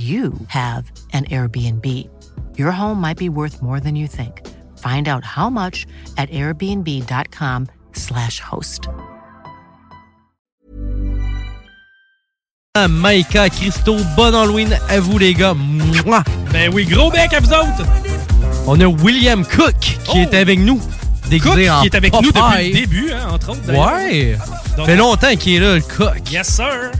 you have an Airbnb. Your home might be worth more than you think. Find out how much at airbnb.com/slash host. Ah, Maïka, Christo, bon Halloween à vous les gars. Mouah! Ben oui, gros bec à vous autres! On a William Cook qui Oh! est avec nous. Cook qui est avec nous depuis le début, hein, entre autres. d'ailleurs. Ouais! Donc- fait longtemps qu'il est là, le Cook. Yes, sir!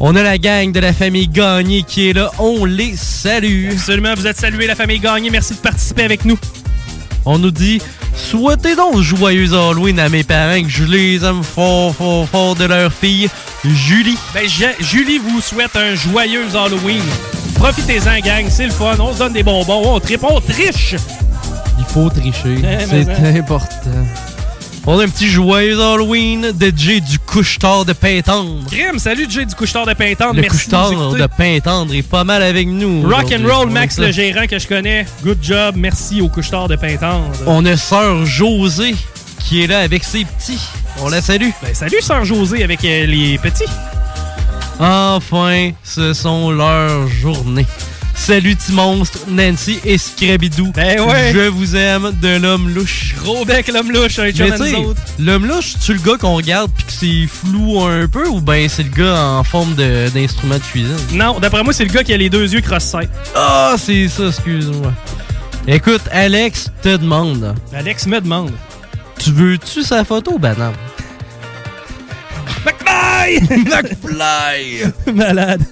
On a la gang de la famille Gagné qui est là. On les salue. Absolument, vous êtes salués, la famille Gagné. Merci de participer avec nous. On nous dit Souhaitez donc joyeux Halloween à mes parents que je les aime fort, fort, fort de leur fille, Julie. Ben, Je- Julie vous souhaite un joyeux Halloween. Profitez-en, gang, c'est le fun. On se donne des bonbons, on tripe, on triche. Il faut tricher. Eh, C'est hein. important. On a un petit joyeux Halloween de Jay du couche-tard de Pintendre. Crème, salut Jay du couche-tard de Pintendre. Le couche-tard de Pintendre est pas mal avec nous. Rock and roll, Max le gérant que je connais. Good job, merci au couche-tard de Pintendre. On a Sœur Josée qui est là avec ses petits. On la salue. Ben, salut Sœur Josée avec euh, les petits. Enfin, ce sont leurs journées. Salut petit monstre, Nancy et Scrabidou. Ben ouais. Je vous aime de l'homme louche. Gros bec, l'homme louche, un l'homme louche, tu le gars qu'on regarde puis que c'est flou un peu ou ben c'est le gars en forme de- d'instrument de, cuisine? Non, d'après moi, c'est le gars qui a les deux yeux cross-site. Ah, c'est ça, excuse-moi. Écoute, Alex te demande, Alex me demande. tu veux-tu sa photo, banane? McFly! McFly! Malade.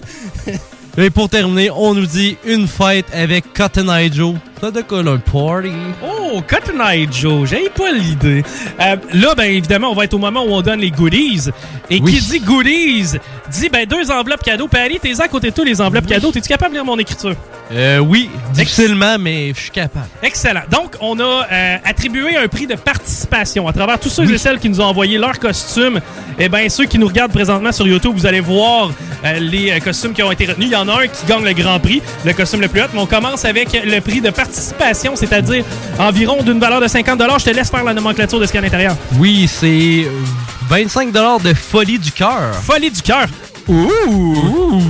Et pour terminer, on nous dit une fête avec Cotton Eye Joe. Ça là, un party? Oh, Cotton Eye Joe, j'ai pas l'idée. Euh, là, ben évidemment, on va être au moment où on donne les goodies. Et Oui. qui dit goodies, dit ben deux enveloppes cadeaux. Puis t'es à côté de toi les enveloppes cadeaux. T'es-tu capable de lire mon écriture? Euh, oui, difficilement, mais je suis capable. Excellent. Donc, on a euh, attribué un prix de participation à travers tous ceux et celles qui nous ont envoyé leurs costumes. Eh bien, ceux qui nous regardent présentement sur YouTube, vous allez voir euh, les costumes qui ont été retenus. Il y en a un qui gagne le grand prix, le costume le plus haut. Mais on commence avec le prix de participation, c'est-à-dire environ d'une valeur de 50 Je te laisse faire la nomenclature de ce qu'il y a à l'intérieur. Oui, c'est 25 de folie du cœur. Folie du cœur. Ouh!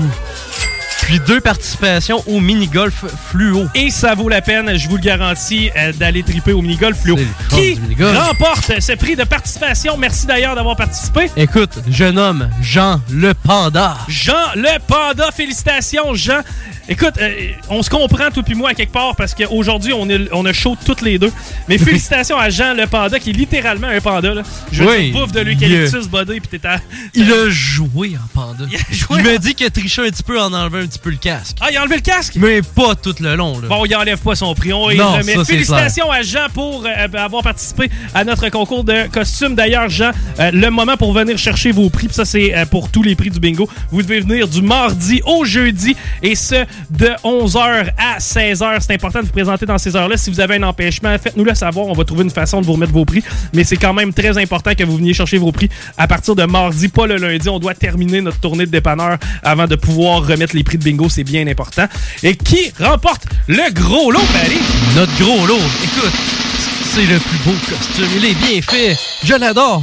Puis deux participations au mini-golf fluo. Et ça vaut la peine, je vous le garantis, euh, d'aller triper au mini-golf fluo. Qui remporte ce prix de participation? Merci d'ailleurs d'avoir participé. Écoute, jeune homme, Jean le Panda. Jean le panda, félicitations Jean. Écoute, euh, on se comprend tout puis moi à quelque part parce qu'aujourd'hui on, est- on a chaud toutes les deux. Mais félicitations à Jean le panda qui est littéralement un panda. Là. Je Oui, bouffe de l'eucalyptus body puis t'es à... Il a joué en panda. Il a joué Il en- m'a dit qu'il a triché un petit peu en enlevant un petit peu le casque. Ah, il a enlevé le casque? Mais pas tout le long, là. Bon, il enlève pas son prix. On y Non, remet. ça, c'est Félicitations à Jean pour euh, avoir participé à notre concours de costumes. D'ailleurs, Jean, euh, le moment pour venir chercher vos prix, puis ça c'est euh, pour tous les prix du bingo. Vous devez venir du mardi au jeudi et ce de 11h à 16h. C'est important de vous présenter dans ces heures-là. Si vous avez un empêchement, faites-nous le savoir. On va trouver une façon de vous remettre vos prix. Mais c'est quand même très important que vous veniez chercher vos prix à partir de mardi, pas le lundi. On doit terminer notre tournée de dépanneur avant de pouvoir remettre les prix bingo. C'est bien important. Et qui remporte le gros lot, Paris? Notre gros lot, écoute, c'est le plus beau costume. Il est bien fait. Je l'adore.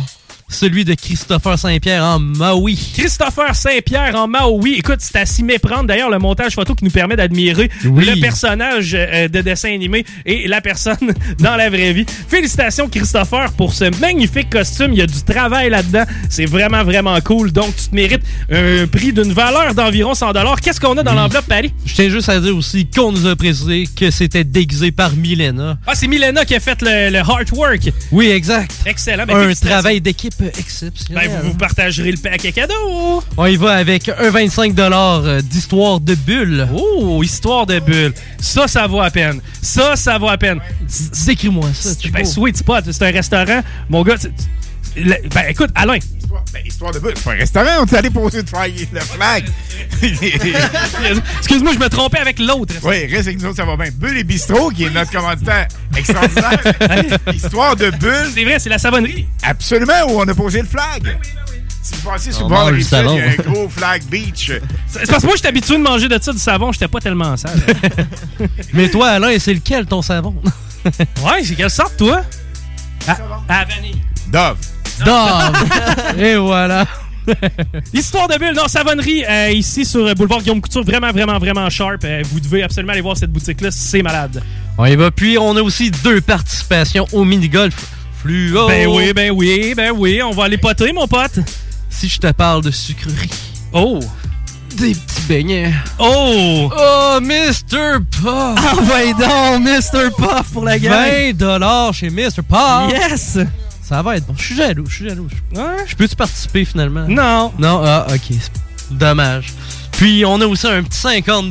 Celui de Christopher Saint-Pierre en Maui. Christopher Saint-Pierre en Maui. Écoute, c'est à s'y méprendre. D'ailleurs, le montage photo qui nous permet d'admirer Oui. le personnage euh, de dessin animé et la personne dans la vraie vie. Félicitations, Christopher, pour ce magnifique costume. Il y a du travail là-dedans. C'est vraiment, vraiment cool. Donc, tu te mérites un prix d'une valeur d'environ 100 Qu'est-ce qu'on a dans l'enveloppe, Paris? Je tiens juste à dire aussi qu'on nous a précisé que c'était déguisé par Milena. Ah, c'est Milena qui a fait le, le artwork. Oui, exact. Excellent. Ben, Un travail d'équipe exceptionnel. Ben, vous, vous partagerez le paquet cadeau. On y va avec un 25 euh, d'histoire de bulle. Oh, histoire de bulle. Ça, ça vaut à peine. Ça, ça vaut à peine. Décris-moi ça, tu Ben, Sweet Spot, c'est un restaurant. Mon gars, le- ben, écoute, Alain. Histoire, ben, histoire de bulle. C'est pas un restaurant, on est allé poser le flag. Excuse-moi, je me trompais avec l'autre. oui, reste avec nous autres, ça va bien. Bulle et Bistrot, qui est notre commanditaire extraordinaire. histoire de bulle. C'est vrai, c'est la savonnerie. Absolument, où on a posé le flag. Si vous passez sur le bord de il y a un gros flag beach. C'est parce que moi, j'étais habitué de manger de ça, du savon. J'étais pas tellement sale. Mais toi, Alain, c'est lequel ton savon? ouais, c'est quelle sorte, toi? À, à vanille. Dove. Dove! Et voilà. Histoire de bulle, non, savonnerie, euh, ici sur euh, Boulevard Guillaume Couture, vraiment, vraiment, vraiment sharp. Euh, vous devez absolument aller voir cette boutique-là, c'est malade. On y va. Puis, on a aussi deux participations au mini-golf fluo. Ben oui, ben oui, ben oui, on va aller poter, mon pote. Si je te parle de sucrerie, Oh! des petits beignets. Oh! Oh, Mr. Puff! Ah, ouais donc, Mr. Puff pour la gang. 20 chez Mr. Puff! Yes! Ça va être bon. Je suis jaloux, je suis jaloux. Ouais? Je peux-tu participer finalement? Non. Non, ah, ok. Dommage. Puis, on a aussi un petit 50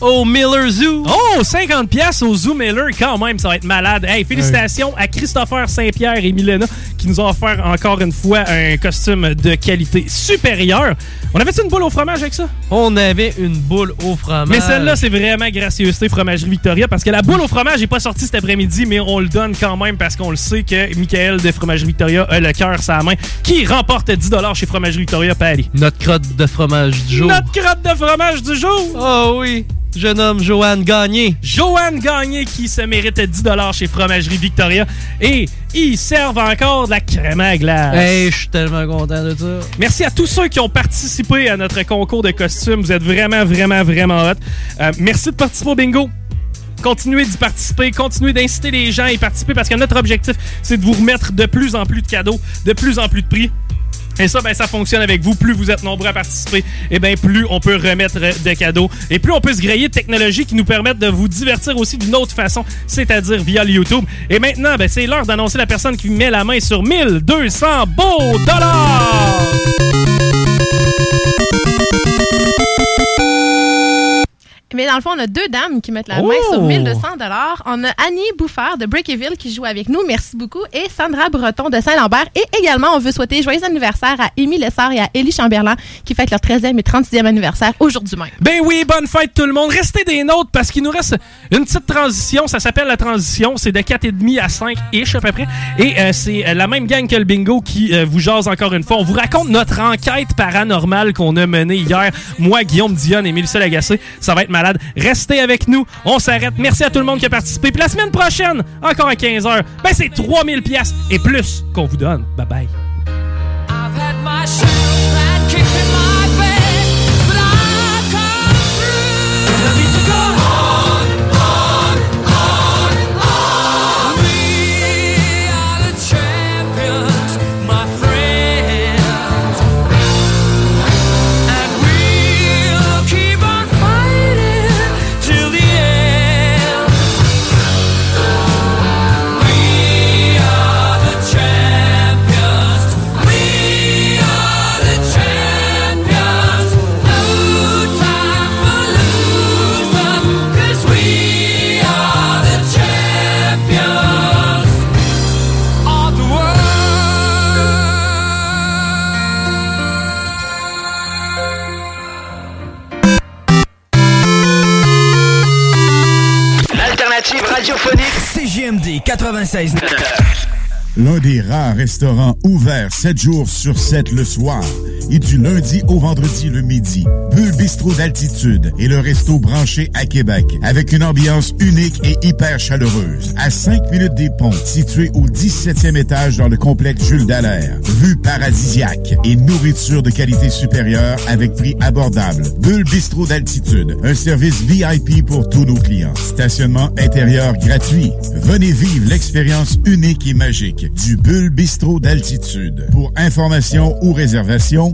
au Miller Zoo. Oh, 50 pièces au Zoo Miller, quand même, ça va être malade. Hey, félicitations à Christopher Saint-Pierre et Milena qui nous ont offert encore une fois un costume de qualité supérieure. On avait-tu une boule au fromage avec ça? On avait une boule au fromage. Mais celle-là, c'est vraiment gracieuseté Fromagerie Victoria parce que la boule au fromage n'est pas sortie cet après-midi, mais on le donne quand même parce qu'on le sait que Michael de Fromagerie Victoria a le cœur sa main qui remporte 10 chez Fromagerie Victoria Paris. Notre crotte de fromage du jour. Notre crotte de fromage du jour! Oh oui. Je nomme Joanne Gagné. Joanne Gagné qui se mérite 10 chez Fromagerie Victoria. Et ils servent encore de la crème à glace. Hey, je suis tellement content de ça. Merci à tous ceux qui ont participé à notre concours de costumes. Vous êtes vraiment, vraiment, vraiment hot. Euh, merci de participer au bingo. Continuez d'y participer, continuez d'inciter les gens à y participer parce que notre objectif, c'est de vous remettre de plus en plus de cadeaux, de plus en plus de prix. Et ça, ben, ça fonctionne avec vous. Plus vous êtes nombreux à participer, et ben, plus on peut remettre de cadeaux. Et plus on peut se griller de technologies qui nous permettent de vous divertir aussi d'une autre façon, c'est-à-dire via le YouTube. Et maintenant, ben, c'est l'heure d'annoncer la personne qui met la main sur 1200 beaux dollars! Mais dans le fond, on a deux dames qui mettent la Oh! main sur 1200 On a Annie Bouffard de Breakyville qui joue avec nous. Merci beaucoup. Et Sandra Breton de Saint-Lambert. Et également, on veut souhaiter joyeux anniversaire à Émile Lessard et à Élie Chamberlain qui fêtent leur 13e et 36e anniversaire aujourd'hui même. Ben oui, bonne fête tout le monde. Restez des nôtres parce qu'il nous reste une petite transition. Ça s'appelle la transition. C'est de 4,5 à 5-ish à peu près. Et euh, c'est euh, la même gang que le bingo qui euh, vous jase encore une fois. On vous raconte notre enquête paranormale qu'on a menée hier. Moi, Guillaume Dionne et Mélissa Lagacé. Ça va être malade. Restez avec nous. On s'arrête. Merci à tout le monde qui a participé. Puis la semaine prochaine, encore à 15h, ben c'est 3000 pièces et plus qu'on vous donne. Bye bye. Restaurants ouverts 7 jours sur 7 le soir et du lundi au vendredi le midi. Bulle Bistrot d'altitude et le resto branché à Québec avec une ambiance unique et hyper chaleureuse. À 5 minutes des ponts, situé au 17e étage dans le complexe Jules Dallaire. Vue paradisiaque et nourriture de qualité supérieure avec prix abordable. Bulle Bistrot d'altitude, un service VIP pour tous nos clients. Stationnement intérieur gratuit. Venez vivre l'expérience unique et magique du Bulle Bistrot d'altitude. Pour information ou réservation,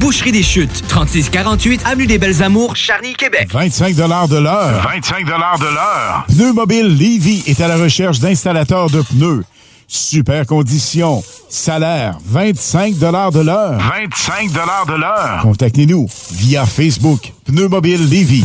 Boucherie des Chutes. 3648 Avenue des Belles Amours, Charny, Québec. 25 de l'heure. 25 de l'heure. Pneu Mobile Levy est à la recherche d'installateurs de pneus. Super conditions. Salaire 25 de l'heure. 25 de l'heure. Contactez-nous via Facebook. Pneu Mobile Levy.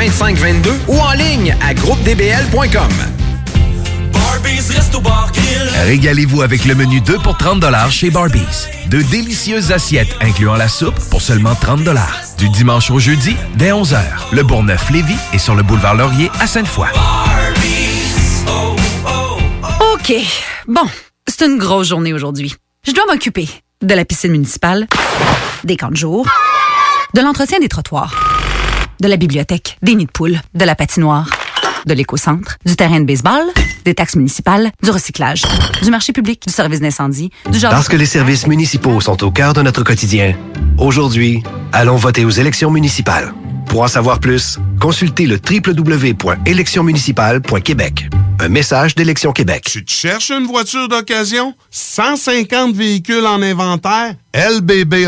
2522 ou en ligne à groupedbl.com. Régalez-vous avec le menu 2 pour 30 chez Barbies. De délicieuses assiettes incluant la soupe pour seulement 30 Du dimanche au jeudi, dès 11h. Le Bourgneuf-Lévis est sur le boulevard Laurier à Sainte-Foy. OK. Bon, c'est une grosse journée aujourd'hui. Je dois m'occuper de la piscine municipale, des camps de jour, de l'entretien des trottoirs, de la bibliothèque, des nids de poules, de la patinoire, de l'éco-centre, du terrain de baseball, des taxes municipales, du recyclage, du marché public, du service d'incendie, du genre... Parce que les services municipaux sont au cœur de notre quotidien, aujourd'hui, allons voter aux élections municipales. Pour en savoir plus, consultez le www.électionsmunicipales.québec. Un message d'Élection Québec. Tu te cherches une voiture d'occasion? 150 véhicules en inventaire? LBB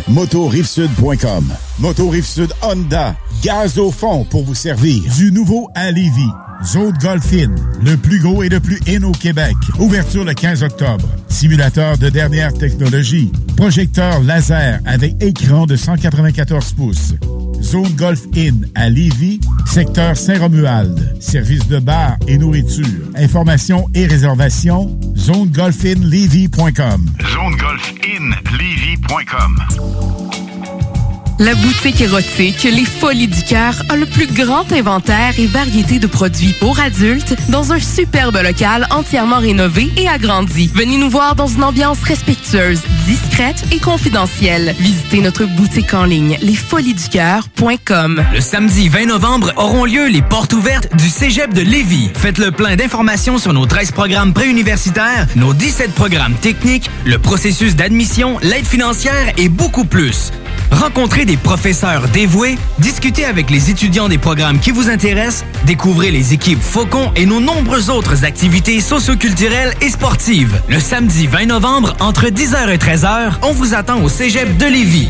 motorivesud.com. Moto Rive-Sud Honda, gaz au fond pour vous servir. Du nouveau à Lévis. Zone Golf In, le plus gros et le plus in au Québec. Ouverture le 15 octobre. Simulateur de dernière technologie. Projecteur laser avec écran de 194 pouces. Zone Golf Inn à Lévis, secteur Saint-Romuald. Service de bar et nourriture. Informations et réservations, zonegolfinlevy.com. ZoneGolfInLevy.com. La boutique érotique Les Folies du Cœur a le plus grand inventaire et variété de produits pour adultes dans un superbe local entièrement rénové et agrandi. Venez nous voir dans une ambiance respectueuse, discrète et confidentielle. Visitez notre boutique en ligne lesfoliesducoeur.com. Le samedi 20 novembre auront lieu les portes ouvertes du Cégep de Lévis. Faites le plein d'informations sur nos 13 programmes préuniversitaires, nos 17 programmes techniques, le processus d'admission, l'aide financière et beaucoup plus. Rencontrez des professeurs dévoués, discutez avec les étudiants des programmes qui vous intéressent, découvrez les équipes Faucon et nos nombreuses autres activités socioculturelles et sportives. Le samedi 20 novembre, entre 10h et 13h, on vous attend au Cégep de Lévis.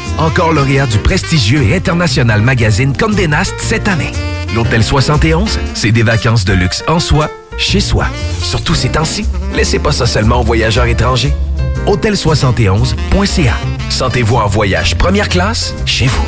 Encore lauréat du prestigieux et international magazine Condé Nast cette année. L'Hôtel 71, c'est des vacances de luxe en soi, chez soi. Surtout ces temps-ci, laissez pas ça seulement aux voyageurs étrangers. Hôtel71.ca. Sentez-vous en voyage première classe chez vous.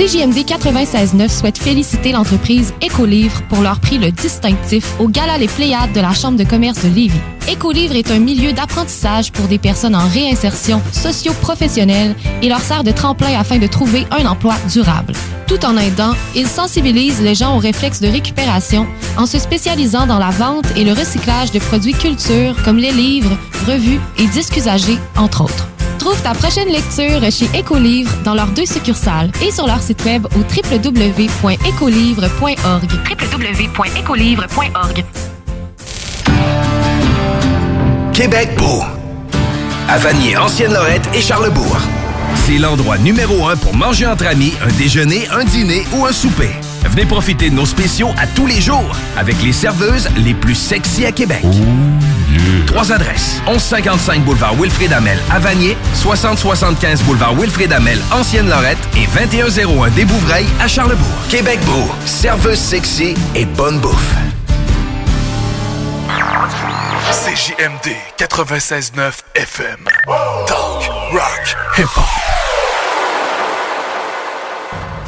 CJMD 96.9 souhaite féliciter l'entreprise Écolivre pour leur prix le distinctif au Gala Les Pléiades de la Chambre de commerce de Lévis. Écolivre est un milieu d'apprentissage pour des personnes en réinsertion socio-professionnelle et leur sert de tremplin afin de trouver un emploi durable. Tout en aidant, ils sensibilisent les gens aux réflexes de récupération en se spécialisant dans la vente et le recyclage de produits culture comme les livres, revues et disques usagés, entre autres. Trouve ta prochaine lecture chez Écolivre dans leurs deux succursales et sur leur site web au www.écolivre.org. www.écolivre.org. Québec beau. À Vanier, Ancienne-Lorette et Charlebourg. C'est l'endroit numéro un pour manger entre amis, un déjeuner, un dîner ou un souper. Venez profiter de nos spéciaux à tous les jours avec les serveuses les plus sexy à Québec. Trois adresses. 1155 boulevard Wilfrid Amel à Vanier, 6075 boulevard Wilfrid Amel, Ancienne-Lorette et 2101 des Bouvrailles à Charlebourg. Québec beau, serveuse sexy et bonne bouffe. CJMD 96.9 FM. Talk, rock, hip-hop.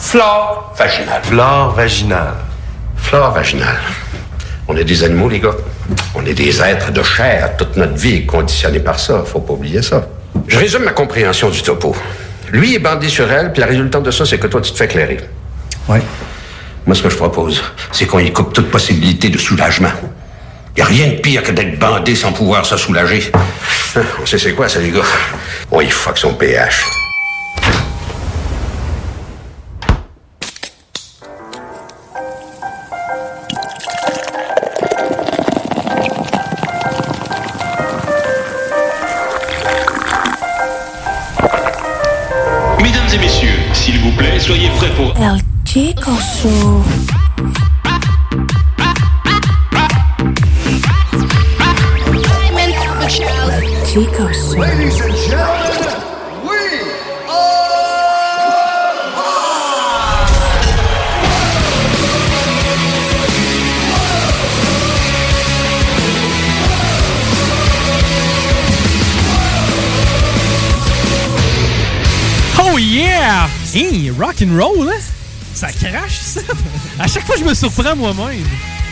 Flore vaginale. Flore vaginale. Flore vaginale. On est des animaux, les gars. On est des êtres de chair. Toute notre vie est conditionnée par ça. Faut pas oublier ça. Je résume ma compréhension du topo. Lui est bandé sur elle, puis la résultante de ça, c'est que toi, tu te fais clairer. Oui. Moi, ce que je propose, c'est qu'on y coupe toute possibilité de soulagement. Y a rien de pire que d'être bandé sans pouvoir se soulager. Hein, On sait c'est quoi, ça, les gars? Oui, fuck son pH. And roll, hein? Ça crache, ça! À chaque fois, je me surprends moi-même.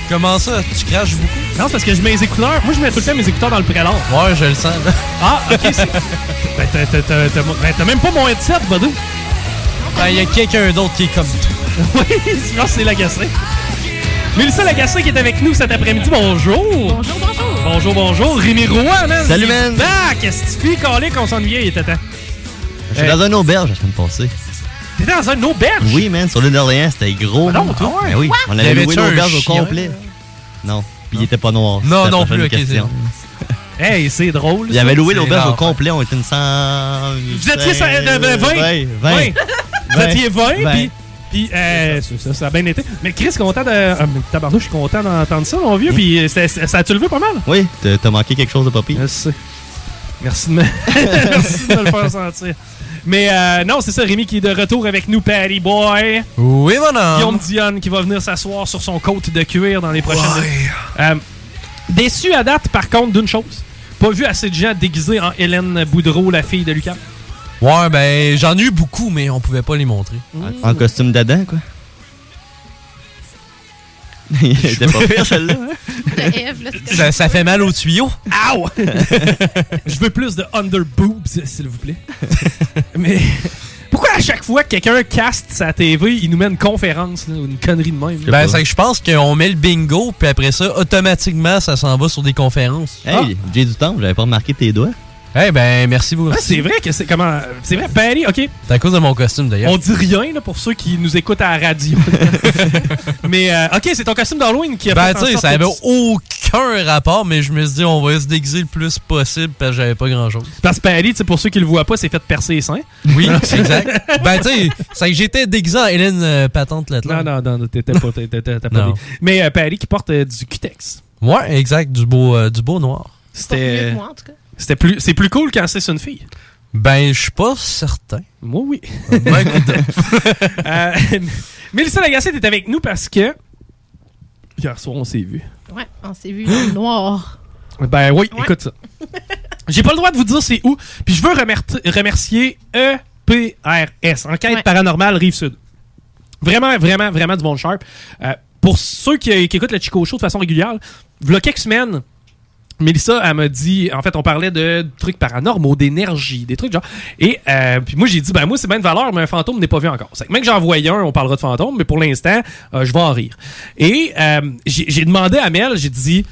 Comment ça? Tu craches beaucoup? Non, c'est parce que je mets les écouteurs. Moi, je mets tout le temps mes écouteurs dans le prélat. Ouais, je le sens. là. Ah, ok. c'est- Ben, t'as- t'as- t'as- t'as ben, t'as même pas mon headset, Badou. Ben, il y a quelqu'un d'autre qui est comme toi. Oui, je pense que c'est Lagacé. Mélissa Lagacé qui est avec nous cet après-midi. Bonjour. Bonjour, bonjour. Bonjour, bonjour. Rémi Roy, man. Salut, man. Ah, qu'est-ce que tu fais, Calé, qu'on s'ennuyait, il était temps. J'étais dans un auberge la semaine passée. Dans un auberge? Oui, man, sur l'île d'Orléans, c'était gros. Ah non, toi? Ben oui, on avait loué l'auberge au complet. Non, puis il était pas noir. Non, non plus, ok, question. Hey, c'est drôle. Il avait loué l'auberge au complet, on était une 100... Vous étiez ça- de- de 20? 20. 20. Vous étiez 20, 20. puis... Puis, euh, ça, ça, ça a bien été. Mais Chris, content de. Tabarnouche, je suis content d'entendre ça, mon vieux. Puis, euh, ça a-tu levé pas mal? Oui, t'as manqué quelque chose de pas pire. Je sais. Merci de me, Merci de me le faire sentir. Mais euh, non, c'est ça, Rémi qui est de retour avec nous, Patty Boy. Oui, mon homme. Guillaume Dionne qui va venir s'asseoir sur son côte de cuir dans les prochaines Euh, déçu à date, par contre, d'une chose. Pas vu assez de gens déguisés en Hélène Boudreau, la fille de Lucas. Ouais, ben, j'en ai eu beaucoup, mais on pouvait pas les montrer. En costume d'Adam, quoi. C'était pas pire, celle-là. hein? Ça, ça fait mal au tuyau. Ow! Je veux plus de under boobs, s'il vous plaît. Mais pourquoi à chaque fois que quelqu'un caste sa TV, il nous met une conférence, ou une connerie de même? Ben, c'est que je pense qu'on met le bingo, puis après ça, automatiquement, ça s'en va sur des conférences. Hey, Jay du Temple, j'avais pas remarqué tes doigts. Eh ben, merci beaucoup. Ah, c'est vrai que c'est comment. C'est vrai, Patty, ok. C'est à cause de mon costume, d'ailleurs. On dit rien là, pour ceux qui nous écoutent à la radio. Mais euh, ok, c'est ton costume d'Halloween qui a Ben, fait en tu sais, ça avait aucun rapport, mais je me suis dit, on va se déguiser le plus possible parce que j'avais pas grand chose. Parce que sais, pour ceux qui le voient pas, c'est fait percer les seins. Oui, c'est exact. Ben, tu sais, c'est que j'étais déguisé en Hélène euh, Patente là Non, non, non, t'étais pas. t'étais- t'étais pas Non. des- Mais euh, Patty qui porte euh, du cutex. Ouais, exact, du beau, euh, du beau noir. C'était. moi, en tout cas. C'était plus. C'est plus cool quand c'est une fille. Ben, je suis pas certain. Moi, oui. Ben, écoute, Euh, Mélissa Lagacé est avec nous parce que. Hier soir, on s'est vu. Ouais, on s'est vu dans le noir. Ben oui, Ouais. écoute ça. J'ai pas le droit de vous dire c'est où, puis je veux remer- remercier EPRS, Enquête Ouais. paranormale Rive-Sud. Vraiment, vraiment, vraiment du bon sharp. Euh, pour ceux qui, qui écoutent le Chico Show de façon régulière, il y a quelques semaines, Mélissa, elle m'a dit, en fait, on parlait de trucs paranormaux, d'énergie, des trucs genre. Et euh, puis moi, j'ai dit, ben moi, c'est bien de valeur, mais un fantôme n'est pas vu encore. C'est que même que j'en voyais un, on parlera de fantôme, mais pour l'instant, euh, je vais en rire. Et euh, j'ai demandé à Mel, j'ai dit,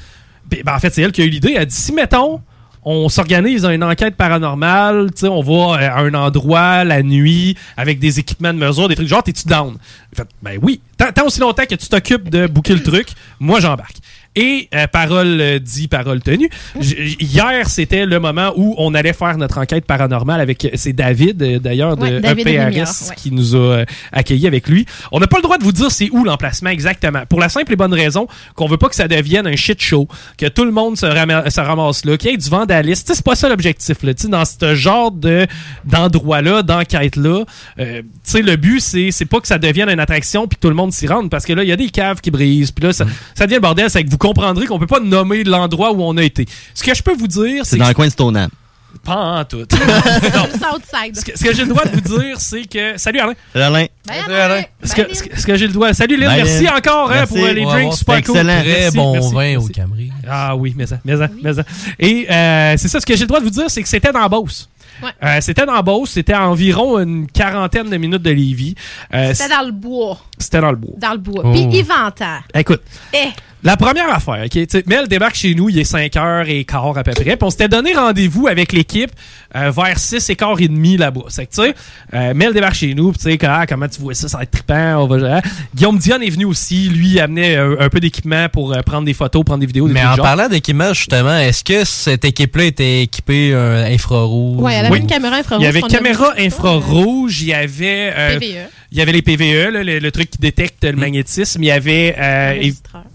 ben, ben, en fait, c'est elle qui a eu l'idée. Elle dit, si mettons, on s'organise une enquête paranormale, tu sais, on va euh, à un endroit la nuit avec des équipements de mesure, des trucs genre, t'es-tu down? Fait, ben oui. Tant, tant aussi longtemps que tu t'occupes de booker le truc, moi j'embarque. Et euh, parole euh, dit, parole tenue. J- Hier, c'était le moment où on allait faire notre enquête paranormale avec. euh, C'est David, euh, d'ailleurs, de Ouais, David EPRS, ouais. qui nous a euh, accueillis avec lui. On n'a pas le droit de vous dire c'est où l'emplacement exactement. Pour la simple et bonne raison qu'on veut pas que ça devienne un shit show, que tout le monde se, rama- se ramasse là, qu'il y ait du vandalisme. Tu sais, C'est pas ça l'objectif. là. Tu sais, Dans ce genre de d'endroit-là, d'enquête-là, euh, tu sais, le but, c'est c'est pas que ça devienne une attraction puis que tout le monde s'y rende parce que là, il y a des caves qui brisent. Puis là, ça, ça devient le bordel. C'est que vous comprendrez qu'on peut pas nommer l'endroit où on a été. Ce que je peux vous dire, C'est c'est dans que le coin de Stoneham. pas en tout. Ce que, ce que j'ai le droit de vous dire, c'est que. Salut Alain. Salut, Alain. Ben, Alain. Ce que, ce j'ai le droit. Salut Lynn, Bye, merci Lynn. encore hein, pour euh, les drinks super c'était cool. excellent. Très Merci, bon merci, vin merci. au Camry. Ah oui, mais ça, mais ça, mais ça. Et euh, c'est ça, ce que j'ai le droit de vous dire, c'est que c'était dans Beauce. Ouais. Euh, c'était dans Beauce, c'était à environ une quarantaine de minutes de Lévis. Euh, C'était dans le bois. C'était dans le bois. Dans le bois. Oh. Puis il ventait. Écoute, Eh, la première affaire, OK? t'sais, Mel débarque chez nous, il est 5h15 à peu près. Puis on s'était donné rendez-vous avec l'équipe euh, vers 6h15 et demi là-bas. C'est que, tu sais, euh, Mel débarque chez nous, puis tu sais, ah, comment tu vois ça, ça va être trippant. On va, hein. Guillaume Dion est venu aussi. Lui, il amenait euh, un peu d'équipement pour euh, prendre des photos, prendre des vidéos. Des Mais en genre. parlant d'équipement, justement, est-ce que cette équipe-là était équipée euh, infrarouge? Ouais, elle avait une caméra infrarouge Il y avait caméra infrarouge, il y avait... euh, PVE. Il y avait les PVE, là, le, le truc qui détecte le magnétisme. Il y avait... euh,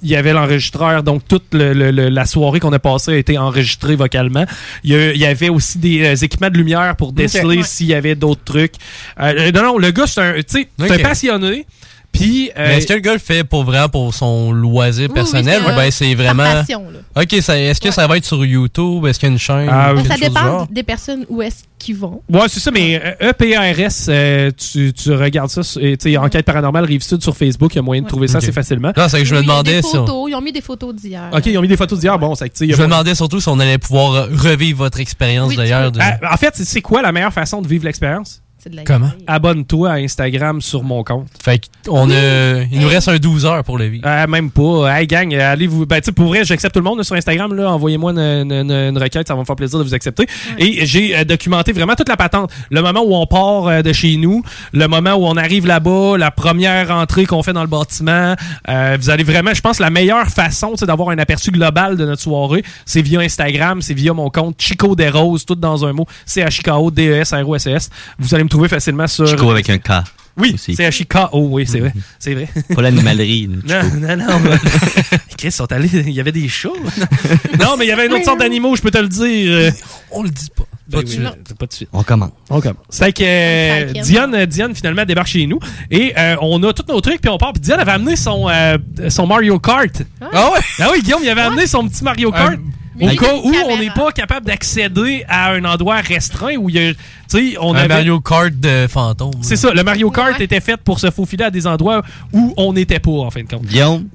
il y avait l'enregistreur. Donc, toute le- le- le- la soirée qu'on a passée a été enregistrée vocalement. Il y, a- il y avait aussi des euh, équipements de lumière pour déceler s'il y avait d'autres trucs. Euh, non, non, le gars, c'est un, tu sais, c'est un passionné. Puis... euh, Mais est-ce que le gars le fait pour vraiment pour son loisir Oui, personnel oui, c'est ou bien un- c'est vraiment. passion, là. Ok, ça- est-ce que ça va être sur YouTube? Est-ce qu'il y a une chaîne? Ah, quelque Ça dépend genre? des personnes où est-ce qu'ils vont. Ouais, c'est ça, mais euh, EPRS, euh, tu, tu regardes ça, tu sais, Enquête paranormale Rive-Sud sur Facebook, il y a moyen de trouver ça assez facilement. Non, c'est que je me demandais si. on-. Ils ont mis des photos d'hier. Ok, ils ont mis des photos d'hier, bon, c'est que, Je me demandais surtout si on allait pouvoir revivre votre expérience Oui, d'ailleurs. de- Ah, en fait, c'est quoi la meilleure façon de vivre l'expérience? C'est de la Comment? Abonne-toi à Instagram sur mon compte. Fait qu'on a. Il nous reste un 12 heures pour le vivre. Euh, même pas. Hey gang, euh, allez vous. Ben, tu sais, pour vrai, j'accepte tout le monde là, sur Instagram. Là, envoyez-moi une, une- une- une requête, ça va me faire plaisir de vous accepter. Et j'ai euh, documenté vraiment toute la patente. Le moment où on part euh, de chez nous, le moment où on arrive là-bas, la première entrée qu'on fait dans le bâtiment. Euh, vous allez vraiment, je pense, la meilleure façon tu sais, d'avoir un aperçu global de notre soirée, c'est via Instagram, c'est via mon compte Chico des Roses, tout dans un mot. C-H-I-K-O, D-E-S-R-O-S-S. Vous allez me trouver facilement sur. Chico avec un K. Oui, c'est Chicago. Oh, oui, c'est vrai. C'est vrai. Pas l'animalerie. Non, non, non. mais- Chris, sont allés. Il y avait des chats. non, mais il y avait une autre sorte d'animaux, je peux te le dire. On le dit pas. ben Pas de oui, suite. c'est pas de suite. On commence. On commence. C'est que euh. Diane, euh, Diane, finalement, débarque chez nous. Et euh, on a tous nos trucs, puis on part. Puis Diane avait amené son, euh, son Mario Kart. Ah ouais? Ah oui, Guillaume, il avait amené son petit Mario Kart. Mais Au cas où on n'est pas capable d'accéder à un endroit restreint où il y a. Tu sais, on Un avait. Mario Kart de fantôme. C'est ça, le Mario Kart était fait pour se faufiler à des endroits où on n'était pas, en fin de compte. Guillaume,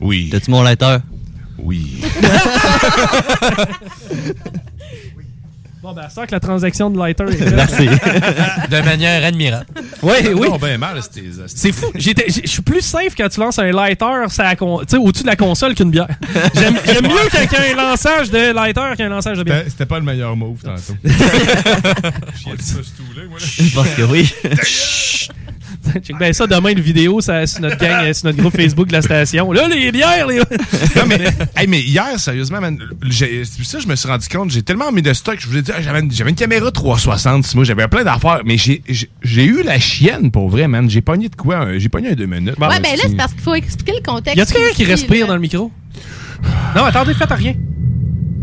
Oui. t'as-tu mon lighter? Oui. Bon, ben, ça que la transaction de lighter est faite. Merci. de manière admirable. Oui, oui. Non, ben mal, c'était. C'est fou. Je suis plus safe quand tu lances un lighter ça la con- tu sais, au-dessus de la console qu'une bière. J'aime mieux quand il y a un lançage de lighter qu'un lançage de bière. C'était pas le meilleur move tantôt. Je pense que oui. Check bien ça demain, une vidéo ça, sur notre gang, euh, sur notre groupe Facebook de la station. Là, les bières, les. Non, mais, hey, mais hier, sérieusement, man, ça, je me suis rendu compte, j'ai tellement mis de stock, je vous ai dit, ah, j'avais une, caméra 360, moi, j'avais plein d'affaires, mais j'ai, eu la chienne, pour vrai, man. J'ai pogné de quoi? J'ai pogné un deux minutes. Ouais, ben là, c'est parce qu'il faut expliquer le contexte. Y a-tu quelqu'un qui respire là. dans le micro? Non, attendez, faites rien.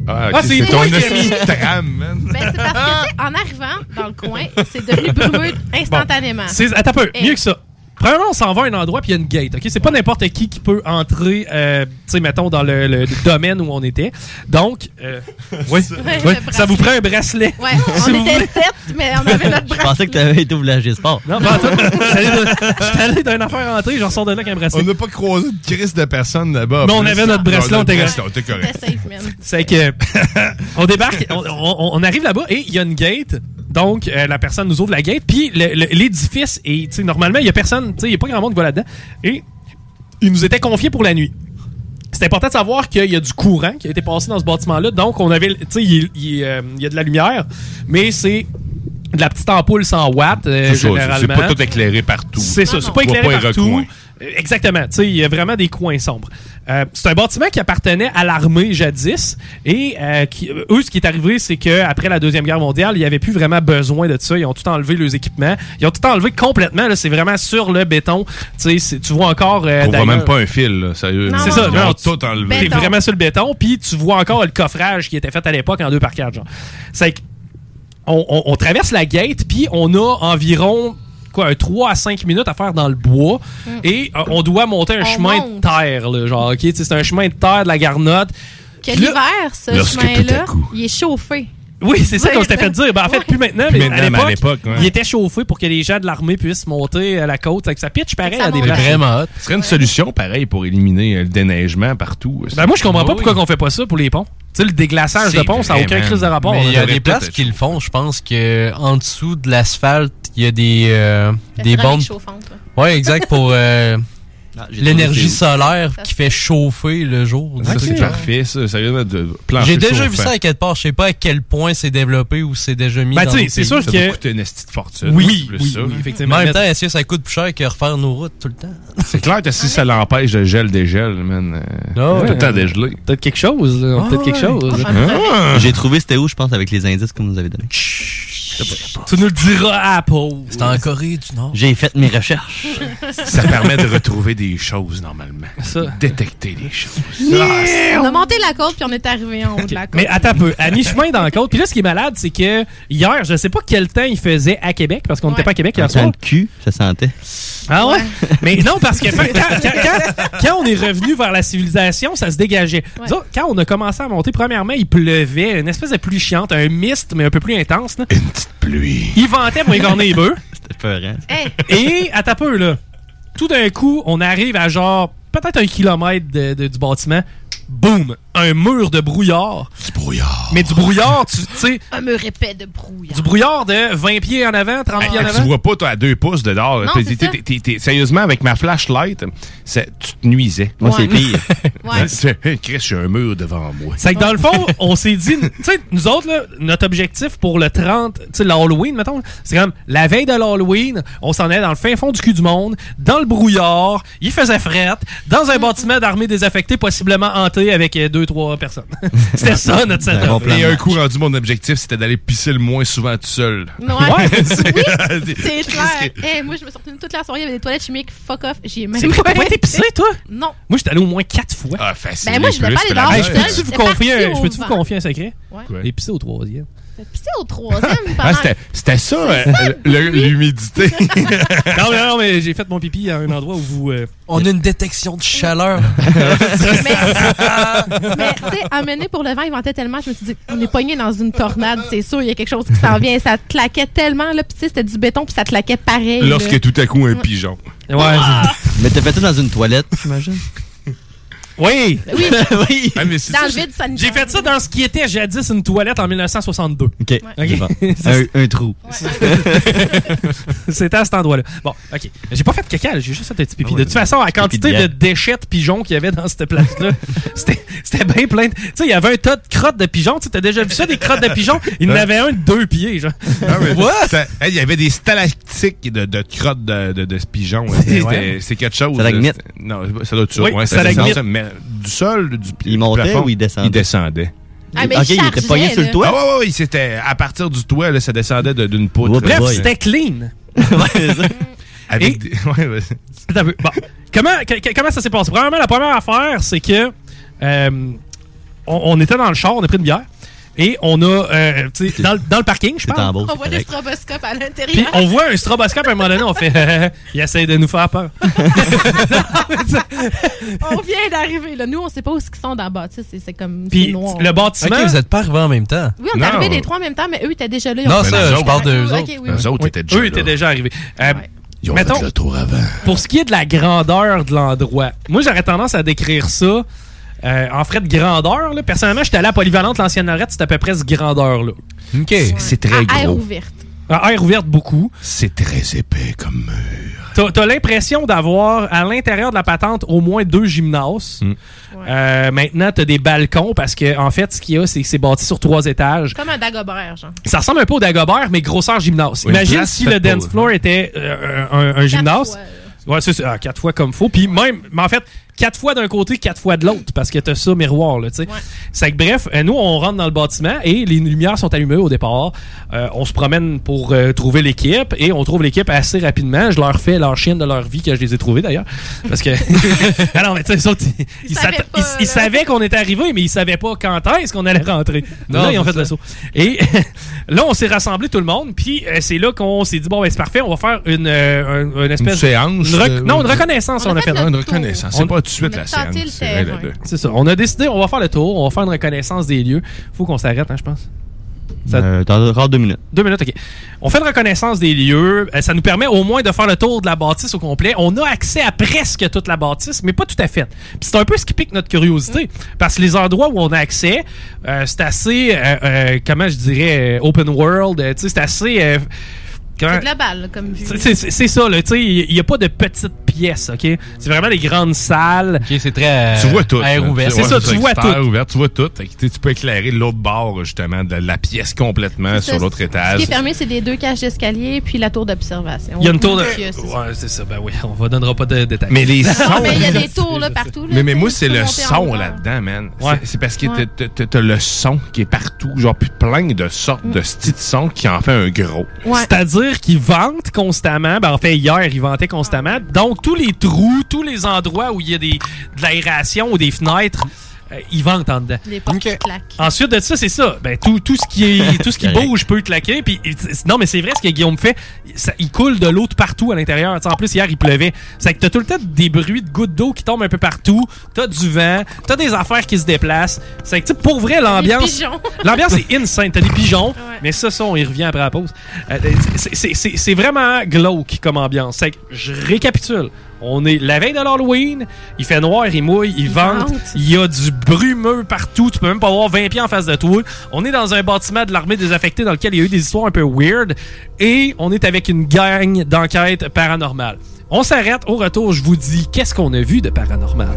Ah, Ah, ok, c'est toi ton qui mis- tram, man. Ben, c'est parce que, tu sais, en arrivant dans le coin, c'est devenu brumeux instantanément. C'est, attends un peu, Et- mieux que ça. Premièrement, on s'en va à un endroit puis il y a une gate. ok? C'est pas n'importe qui qui peut entrer, euh, tu sais, mettons, dans le, le domaine où on était. Donc, euh, oui, oui, ça vous prend un bracelet. Ouais, Si on était sept, mais on avait notre Je bras. pensais que t'avais été au village des sports. Non, pas attends. J'étais allé d'une affaire entrée, j'en sors de là avec un bracelet. On n'a pas croisé de crise de personnes là-bas. Mais on avait notre bracelet, on était bracelet, correct. on était correct. C'était safe, man. C'est que on débarque, on, on- on arrive là-bas et il y a une gate. Donc euh, la personne nous ouvre la gate, puis l'édifice est, tu sais, normalement il y a personne, tu sais, il y a pas grand monde qui va là-dedans. Et il nous était confié pour la nuit. C'est important de savoir qu'il y a du courant qui a été passé dans ce bâtiment-là. Donc on avait, tu sais, il, il, euh, il y a de la lumière, mais c'est de la petite ampoule 100 watts euh, généralement. c'est pas tout éclairé partout. C'est ça, c'est pas éclairé partout. recoins. Euh, Exactement. Tu sais, il y a vraiment des coins sombres. Euh, c'est un bâtiment qui appartenait à l'armée jadis. Et euh, qui- eux, ce qui est arrivé, c'est qu'après la Deuxième Guerre mondiale, il n'y avait plus vraiment besoin de ça. Ils ont tout enlevé leurs équipements. Ils ont tout enlevé complètement. là. C'est vraiment sur le béton. Tu vois encore. euh, On voit même pas un fil, là, sérieux. c'est ça, Ils ont tout enlevé. T'es vraiment sur le béton, puis tu vois encore le coffrage qui était fait à l'époque en 2 par 4 genre. C'est que on, on- on traverse la gate, puis on a environ quoi, un 3 à 5 minutes à faire dans le bois, et euh, on doit monter un On chemin monte. de terre, là, genre, ok, c'est un chemin de terre de la garnotte. Que Puis là- l'hiver, ce chemin-là, il est chauffé. Oui, c'est ça qu'on s'était fait dire. Ben, en fait, plus maintenant, Plus mais, maintenant, à l'époque, il était chauffé pour que les gens de l'armée puissent monter à la côte. Ça pitch pareil à des C'est vraiment hot. Ce serait une solution, pareil, pour éliminer euh, le déneigement partout. Ben, moi, je comprends pas Oui. pourquoi on fait pas ça pour les ponts. Tu sais, le déglaçage de C'est pont, ça n'a aucun crise de rapport. Mais il y a des places qui le font. Je pense que en dessous de l'asphalte, il y a des, euh, des là. Ouais, exact, pour euh, j'ai l'énergie solaire qui fait chauffer le jour. Ça, c'est parfait, ça. Sérieusement, de plancher J'ai déjà vu ça à quelque part. Je sais pas à quel point c'est développé ou c'est déjà mis Ben, dans tu sais, nos c'est sûr Ça que- doit coûter une estie de fortune. Oui, plus oui, ça. oui, effectivement. En même temps, est-ce que ça coûte plus cher que refaire nos routes tout le temps? C'est clair que si ça l'empêche de gel, dégel, man. Ah ouais. Tout le temps dégelé. Peut-être quelque chose, là. Ah Peut-être quelque chose. Ah. J'ai trouvé c'était où, je pense, avec les indices que vous nous avez donnés. Tu nous le diras à la pause. C'est en Corée du Nord. J'ai fait mes recherches. Ça permet de retrouver des choses, normalement. Ça. Détecter des choses. On a monté la côte, puis on est arrivé en haut de la côte. Mais attends un peu, à mi-chemin dans la côte. Puis là, ce qui est malade, c'est que hier, je sais pas quel temps il faisait à Québec, parce qu'on n'était pas à Québec hier Un temps soir. de cul, ça sentait. Ah ouais? Mais non, parce que quand, quand- quand- quand on est revenu vers la civilisation, ça se dégageait. Ouais. Disons, quand on a commencé à monter, premièrement, il pleuvait, une espèce de pluie chiante, un mist, mais un peu plus intense. Là. Une petite pluie. Il ventait pour égorner les bœufs. C'était peurant. Hey, Et, à ta peu, là, tout d'un coup, on arrive à genre, peut-être un kilomètre de- de- du bâtiment. Boum! Un mur de brouillard. Du brouillard. Mais du brouillard, tu tu sais, un mur épais de brouillard. du brouillard de 20 pieds en avant, 30 pieds en Ah, tu avant. vois pas, toi, à deux pouces de dehors. là. Non, T'es- c'est t'es- ça. t'es- t'es- sérieusement, avec ma flashlight, tu te nuisais. Moi, c'est pire. Ouais. Chris, j'ai un mur devant moi. C'est que dans le fond, on s'est dit, tu sais, nous autres, là, notre objectif pour le 30, tu sais, l'Halloween, mettons, c'est comme la veille de l'Halloween, on s'en est dans le fin fond du cul du monde, dans le brouillard, il faisait frette, dans un bâtiment d'armée désaffecté, possiblement hanté avec euh, deux, trois personnes. C'était ça, notre setup. Et un coup rendu, mon objectif, c'était d'aller pisser le moins souvent tout seul. Ouais. oui, c'est clair. Eh, moi, je me suis retenue toute la soirée, il y avait des toilettes chimiques, fuck off. J'y ai même t'as pas été pissé, toi? Non. Moi, j'étais allé au moins quatre fois. Ah, facile. Ben, moi, je voulais pas aller dehors Hey, je peux-tu vous confier un secret? Ouais. J'ai pissé au troisième. Pissé au troisième pendant... Ah, c'était- ça, euh, l'humidité. non, mais, non, mais j'ai fait mon pipi à un endroit où vous. euh, On a une détection de chaleur. Mais, tu sais, amené pour le vent, il ventait tellement, je me suis dit, on est pogné dans une tornade, c'est sûr, il y a quelque chose qui s'en vient. Ça claquait tellement, là, puis tu sais, c'était du béton, puis ça claquait pareil. là. Lorsque tout à coup, un pigeon. Ouais. Mais t'as fait ça dans une toilette, j'imagine? Oui! Oui. oui. Ah, mais c'est Dans ça, le j'ai- vide sanitaire. J'ai fait ça dans ce qui était jadis une toilette en 1962. OK. Un, un trou. C'était à cet endroit-là. Bon, OK. J'ai pas fait de caca, j'ai juste fait un petit pipi. Ah ouais. de toute façon, la quantité de de déchets de pigeons qu'il y avait dans cette place-là, c'était bien plein. Tu sais, il y avait un tas de crottes de pigeons. Tu sais, t'as déjà vu ça, des crottes de pigeons? Il y en avait un de deux pieds, genre. Ah, hey, Il y avait des stalactiques de, de crottes de, de, de ce pigeon. C'était- Ouais. C'est quelque chose. Stalagmite. C'était- Non, ça doit être ça. Du sol, du Il montait plafond, ou il descendait? Il descendait. Ah, mais Ok, il était pogné sur le toit? Ah ouais, ouais, ouais, c'était à partir du toit, là, ça descendait de- d'une poutre. Bref, Ouais. c'était clean. Avec Et- des- ouais, ouais. Attends un peu. Bon. Comment, comment ça s'est passé? Premièrement, la première affaire, c'est que euh, on, on était dans le char, on a pris une bière. Et on a, euh, tu sais, dans, le- dans le parking, je beau, On voit des stroboscopes à Puis l'intérieur. on voit un stroboscope à un moment donné, on fait il essaie de nous faire peur. On vient d'arriver, là. Nous, on sait pas où ils sont dans la bâtisse. C'est- C'est comme. Puis noir. le bâtiment. Ok, vous êtes pas arrivés en même temps. Oui, on est arrivés les trois en même temps, mais eux étaient déjà là. Non, ça, Mais je parle autres, d'eux autres. oui, Eux oui. autres étaient déjà eux étaient déjà arrivés. Euh, Ils ont mettons- fait le tour avant. Pour ce qui est de la grandeur de l'endroit, moi j'aurais tendance à décrire ça euh, en frais de grandeur. Là. Personnellement, j'étais allé à Polyvalente, l'ancienne Lorette, c'était à peu près cette grandeur-là. OK. C'est très À air gros. ouverte. À air ouverte beaucoup. C'est très épais comme mur. T'as l'impression d'avoir à l'intérieur de la patente au moins deux gymnases. Mm. Euh, maintenant, t'as des balcons parce que en fait, ce qu'il y a, c'est que c'est bâti sur trois étages. Comme un Dagobert, genre. Ça ressemble un peu au Dagobert, mais grosseur gymnase. Oui, Imagine si le dance floor était euh, un, un gymnase. fois, Ouais, c'est ça. Ah, quatre fois comme faut. Puis même, mais en fait, quatre fois d'un côté, quatre fois de l'autre, parce que t'as ça miroir, là, tu sais. C'est que bref, euh, nous, on rentre dans le bâtiment et les lumières sont allumées au départ. Euh, on se promène pour euh, trouver l'équipe et on trouve l'équipe assez rapidement. Je leur fais leur chienne de leur vie que je les ai trouvés d'ailleurs. Parce que. ah non, mais tu sais, ils, ils savaient ils- là. savaient qu'on était arrivés, mais ils savaient pas quand est-ce qu'on allait rentrer. Non, là, ils ont fait le saut. Et là, on s'est rassemblés tout le monde, puis euh, c'est là qu'on s'est dit, bon, ben, c'est parfait, on va faire une, euh, un- une espèce Une séance, une rec- euh, non, une reconnaissance, On a on a fait Une reconnaissance. On- C'est pas de suite la le c'est ça. On a décidé, on va faire le tour, on va faire une reconnaissance des lieux. Faut qu'on s'arrête, hein, je pense. Ça- Euh, T'as encore deux minutes. Deux minutes, OK. On fait une reconnaissance des lieux. Euh, Ça nous permet au moins de faire le tour de la bâtisse au complet. On a accès à presque toute la bâtisse, mais pas tout à fait. Puis c'est un peu ce qui pique notre curiosité. Parce que les endroits où on a accès, euh, c'est assez, euh, euh, comment je dirais, open world. euh, tu sais, c'est assez... C'est global, là, comme vue. c'est- ça, là. Tu sais, il n'y a pas de petites pièces, OK? C'est vraiment des grandes salles. Ok, c'est très. euh, Tu vois tout. Air ouvert. C'est ça, tu vois tout. ouvert, tu vois tout. Tu peux éclairer l'autre bord, justement, de la pièce complètement sur l'autre Ce étage. qui est fermé, c'est des deux cages d'escalier puis la tour d'observation. Il y a une tour de... Euh, c'est ça. Ouais, c'est ça. Ben oui, on ne donnera pas de détails. Mais les sons. mais il y a des tours là, partout. Mais, moi, c'est le son là-dedans, man. C'est- Ouais. C'est parce que t'as- le son qui est partout, genre puis plein de sortes de styles de son qui en fait un gros. Ouais. Qu'ils vantent constamment. Ben, en fait, hier, ils vantaient constamment. Donc, tous les trous, tous les endroits où il y a des, de l'aération ou des fenêtres, euh, ils vantent en dedans. Les portes qui claquent. Ensuite de ça, c'est ça. Ben, tout, tout ce qui, est, tout ce qui bouge peut claquer. Puis, non, mais c'est vrai ce que Guillaume fait. Ça, il coule de l'eau de partout à l'intérieur. En plus, hier, il pleuvait. C'est que t'as tout le temps des bruits de gouttes d'eau qui tombent un peu partout. T'as du vent. T'as des affaires qui se déplacent. C'est que, pour vrai, l'ambiance. L'ambiance est insane. T'as des pigeons. Mais ça, ça, on y revient après la pause. Euh, c'est- c'est- C'est c'est vraiment glauque comme ambiance. C'est que, je récapitule. On est la veille de l'Halloween, il fait noir, il mouille, il, vente, vente. il y a du brumeux partout, tu peux même pas avoir 20 pieds en face de toi. On est dans un bâtiment de l'armée désaffectée dans lequel il y a eu des histoires un peu weird et on est avec une gang d'enquête paranormale. On s'arrête, au retour, je vous dis qu'est-ce qu'on a vu de paranormal?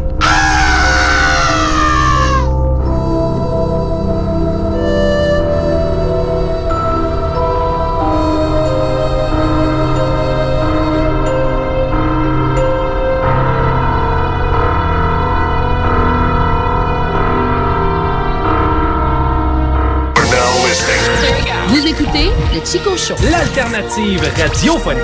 Le Chico Show. L'alternative radiophonique.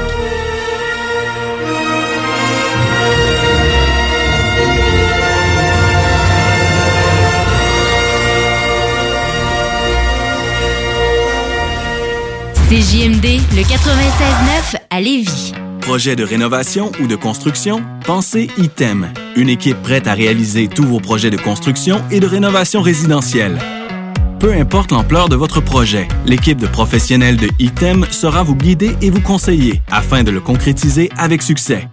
CJMD, le 96.9 à Lévis. Projet de rénovation ou de construction? Pensez ITEM. Une équipe prête à réaliser tous vos projets de construction et de rénovation résidentielle. Peu importe l'ampleur de votre projet, l'équipe de professionnels de ITEM sera vous guider et vous conseiller afin de le concrétiser avec succès.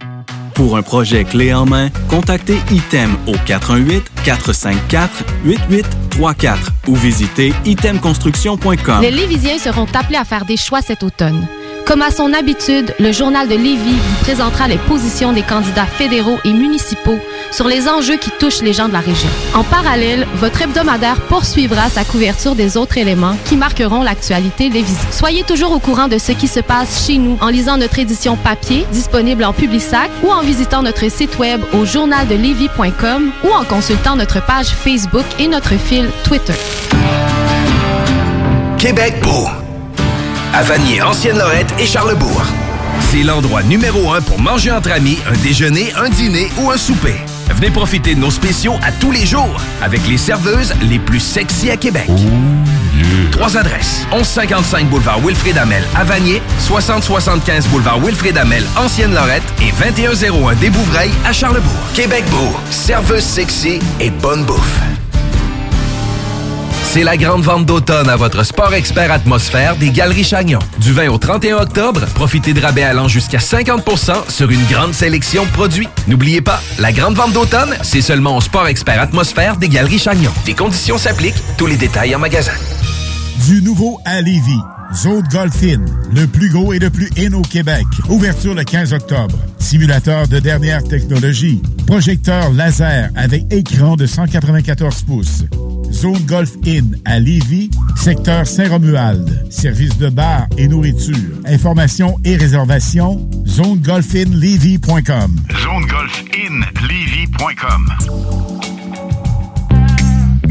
Pour un projet clé en main, contactez ITEM au 418-454-8834 ou visitez itemconstruction.com. Les Lévisiens seront appelés à faire des choix cet automne. Comme à son habitude, le journal de Lévis vous présentera les positions des candidats fédéraux et municipaux sur les enjeux qui touchent les gens de la région. En parallèle, votre hebdomadaire poursuivra sa couverture des autres éléments qui marqueront l'actualité lévisienne. Soyez toujours au courant de ce qui se passe chez nous en lisant notre édition papier disponible en Publisac ou en visitant notre site web au journaldelevis.com ou en consultant notre page Facebook et notre fil Twitter. Québec beau. À Vanier, Ancienne-Lorette et Charlebourg. C'est l'endroit numéro un pour manger entre amis, un déjeuner, un dîner ou un souper. Venez profiter de nos spéciaux à tous les jours avec les serveuses les plus sexy à Québec. Trois adresses. 1155 boulevard Wilfrid Amel à Vanier, 6075 boulevard Wilfrid Amel, Ancienne-Lorette et 2101 des Bouvrailles à Charlebourg. Québec beau, serveuse sexy et bonne bouffe. C'est la grande vente d'automne à votre Sport Expert Atmosphère des Galeries Chagnon. Du 20 au 31 octobre, profitez de rabais allant jusqu'à 50% sur une grande sélection de produits. N'oubliez pas, la grande vente d'automne, c'est seulement au Sport Expert Atmosphère des Galeries Chagnon. Des conditions s'appliquent, tous les détails en magasin. Du nouveau à Lévis. Zone Golf In, le plus gros et le plus in au Québec. Ouverture le 15 octobre. Simulateur de dernière technologie. Projecteur laser avec écran de 194 pouces. Zone Golf In à Lévis, secteur Saint-Romuald. Service de bar et nourriture. Informations et réservations, zonegolfinlevy.com. ZoneGolfInLevy.com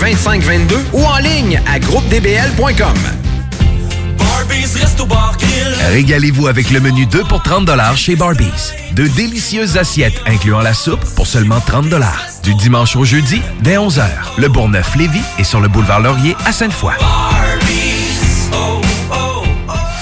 418-681-2522 ou en ligne à groupedbl.com. Régalez-vous avec le menu 2 pour 30 chez Barbies. De délicieuses assiettes incluant la soupe pour seulement 30 Du dimanche au jeudi, dès 11h, le Bourgneuf-Lévis est sur le boulevard Laurier à Sainte-Foy.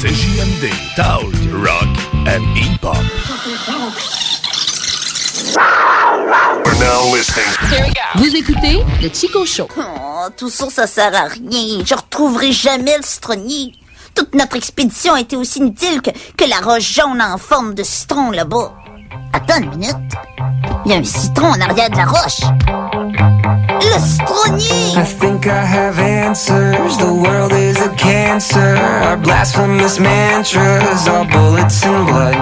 CJMD, Talk, Rock and Hip-Hop. You're now listening. Vous écoutez le Chico Show. Oh, tout ça, ça sert à rien. Je retrouverai jamais le citronnier. Toute notre expédition a été aussi inutile que, que la roche jaune en forme de citron là-bas. Attends une minute. Il y a un citron en arrière de la roche. I think I have answers. The world is a cancer. Our blasphemous mantras are bullets and blood.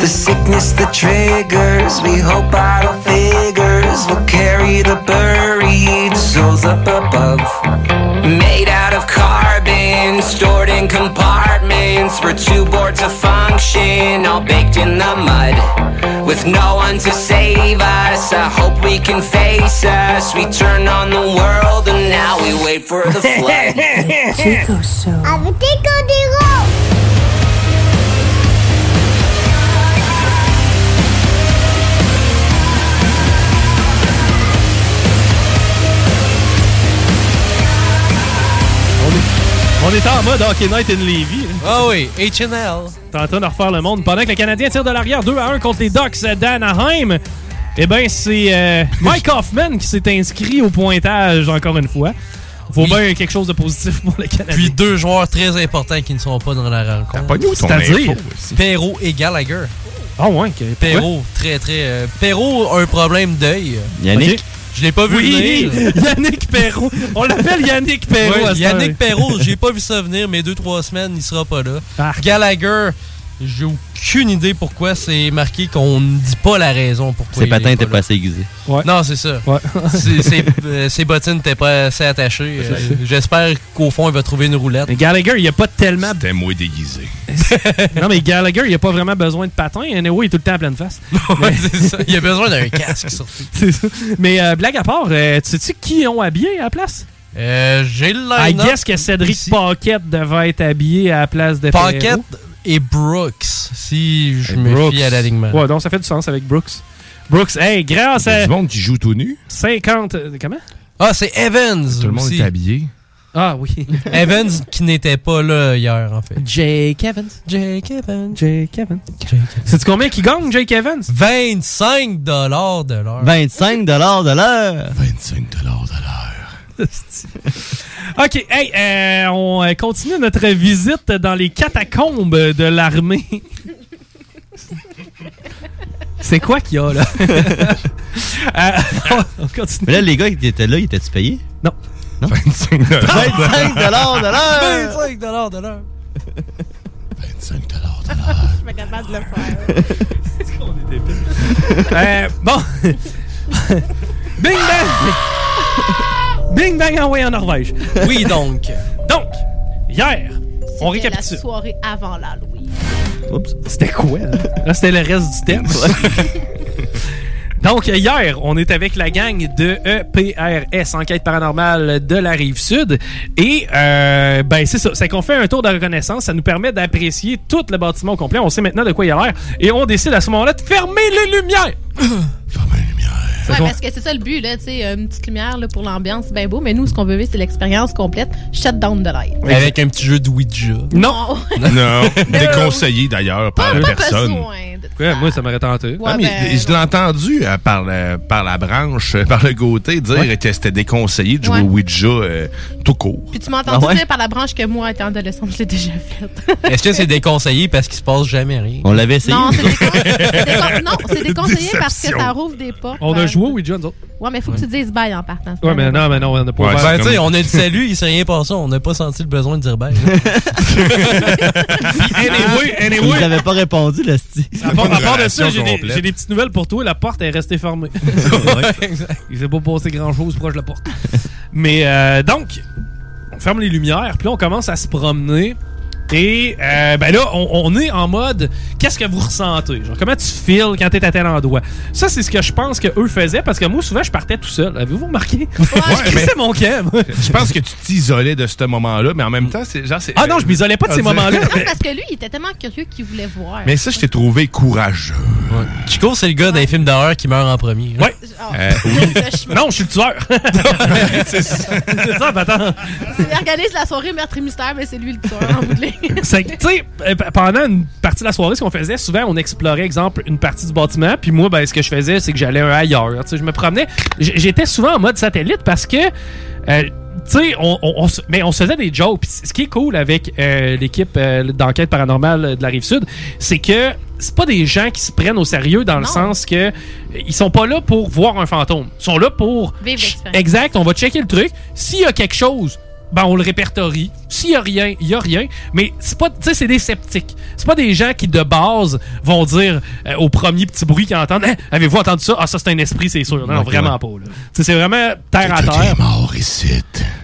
The sickness that triggers. We hope idle figures will carry the buried souls up above. Made out of carbon, stored in compartments. We're too bored to function, all baked in the mud. With no one to save us, I hope we can face us. We turn on the world and now we wait for the flood. Chico Show. Avec tes codéraux! On est en mode Hockey Night in Levy. Ah oui, H&L. T'es en train de refaire le monde. Pendant que le Canadien tire de l'arrière 2 à 1 contre les Ducks d'Anaheim, eh bien, c'est euh, Mike Hoffman qui s'est inscrit au pointage encore une fois. Faut bien quelque chose de positif pour le Canadien. Puis deux joueurs très importants qui ne sont pas dans la rencontre. pas nous ton C'est-à-dire? Perrault et Gallagher. Ah ouais, que- Perrault, très très. euh, Perrault a un problème d'œil. Yannick? Ok. Je l'ai pas vu Oui, venir. Yannick Perrault. On l'appelle Yannick Perrault. Yannick. Perrault, j'ai pas vu ça venir, mais deux, trois semaines, il sera pas là. Ah. Gallagher, j'ai aucune idée pourquoi c'est marqué qu'on ne dit pas la raison pourquoi. Ses patins est étaient là. pas assez aiguisés. Non, c'est ça. C'est- ses, euh, ses bottines n'étaient pas assez attachées. Euh, J'espère qu'au fond, il va trouver une roulette. Mais Gallagher, il a pas tellement. C'était moi déguisé. non, mais Gallagher, il a pas vraiment besoin de patins. Anyway, il est tout le temps à pleine face. Ouais, c'est ça. Il a besoin d'un casque, surtout. C'est ça. Mais euh, blague à part, euh, tu sais-tu qui ont habillé à la place? Euh, J'ai le I guess que Cédric. Paquette devait être habillé à la place de Paquette Perrault. Et Brooks, si je Et me Brooks. fie à l'alignement. Ouais, donc ça fait du sens avec Brooks. Brooks, hey, grâce Il y a à du monde qui joue tout nu. 50. euh, Comment? Ah, c'est Evans. Tout le monde aussi. est habillé. Ah oui. Evans qui n'était pas là hier, en fait. Jake Evans. Jake Evans. Jake Evans. C'est combien qui gagne, Jake Evans? 25 de l'heure. 25 de l'heure. 25 de l'heure. OK, hey, euh, on euh, continue notre visite dans les catacombes de l'armée. C'est quoi qu'il y a, là? Euh, on continue. Mais là, les gars qui étaient là, ils étaient-tu payés? Non. Non? 25 25 de l'heure. 25 de l'heure de l'heure. 25 de Je suis pas capable de le faire. Euh, bon. Bing bang! Bing bang envoyé en Norvège. Oui, donc. Donc, hier, on C'était la récapitule. soirée avant l'Halloween. Oups. C'était quoi, là? Là, c'était le reste du thème. Donc, hier, on est avec la gang de EPRS, Enquête paranormale de la Rive-Sud. Et, euh, ben, c'est ça. C'est qu'on fait un tour de reconnaissance. Ça nous permet d'apprécier tout le bâtiment au complet. On sait maintenant de quoi il a l'air. Et on décide à ce moment-là de fermer les lumières. Ouais, parce que c'est ça le but, là, tu sais, une petite lumière là, pour l'ambiance, c'est bien beau, mais nous, ce qu'on veut vivre, c'est l'expérience complète. Shut down the light. Avec un petit jeu de Ouija. Non. Non, déconseillé d'ailleurs par Pas personne. besoin Ouais, moi, ça m'aurait tenté. Ouais, mais ben, je l'ai entendu euh, par, le- par la branche, euh, par le côté, dire Ouais. que c'était déconseillé de jouer Ouais. au Ouija euh, tout court. Puis tu m'as entendu Ah ouais? dire par la branche que moi, étant adolescente, je l'ai déjà faite. Est-ce que c'est déconseillé parce qu'il se passe jamais rien? On l'avait essayé. non, c'est décon- c'est décon- non, c'est déconseillé parce que Déception. ça rouvre des portes. On a vers- joué au Ouija, nous autres. Ouais, mais faut que tu dises bye en partant. Ouais, mais non, mais non, on n'a pas Ouais, ouvert. Ben, tu sais, comme- on a dit salut, il s'est rien passé. On n'a pas senti le besoin de dire bye. Anyway, Ils anyway. n'avaient pas répondu, le style. À part, à part de ça, j'ai des, complète. j'ai des petites nouvelles pour toi. La porte est restée fermée. Il s'est pas passé grand-chose proche de la porte. Mais euh, donc, on ferme les lumières, puis là, on commence à se promener. Et euh, ben là, on, on est en mode qu'est-ce que vous ressentez? Genre, comment tu files quand t'es à tel endroit? Ça, c'est ce que je pense qu'eux faisaient parce que moi, souvent, je partais tout seul. Avez-vous remarqué? mais- mon camp. Je pense que tu t'isolais de ce moment-là, mais en même temps, c'est genre. c'est- Ah non, je m'isolais pas de ces Ah, c'est- moments-là. Non, parce que lui, il était tellement curieux qu'il voulait voir. Mais ça, je t'ai trouvé courageux. Chico, c'est le gars d'un film d'horreur qui meurt en premier. Ouais. Oh, Euh, oui. Non, je suis le tueur. c'est ça, c'est ça, attends. Il organise la soirée meurtre et mystère, mais c'est lui le tueur en bout de ligne. C'est que, tu sais, euh, pendant une partie de la soirée, ce qu'on faisait, souvent, on explorait, exemple, une partie du bâtiment. Puis moi, ben, ce que je faisais, c'est que j'allais un ailleurs. Tu sais, je me promenais. J'étais souvent en mode satellite parce que. euh, tu sais, on, on- on se- mais on se faisait des jokes. Ce qui est cool avec euh, l'équipe euh, d'enquête paranormale de la rive sud, c'est que c'est pas des gens qui se prennent au sérieux dans le sens que euh, ils sont pas là pour voir un fantôme. Ils sont là pour l'expérience. Exact, on va checker le truc. S'il y a quelque chose, ben on le répertorie. S'il y a rien, il y a rien. Mais c'est pas, tu sais, c'est des sceptiques. C'est pas des gens qui de base vont dire euh, au premier petit bruit qu'ils entendent, Hein, avez-vous entendu ça? Ah ça c'est un esprit, c'est sûr. Non, vraiment ouais. pas. là. Tu sais, c'est vraiment terre à terre. mort ici.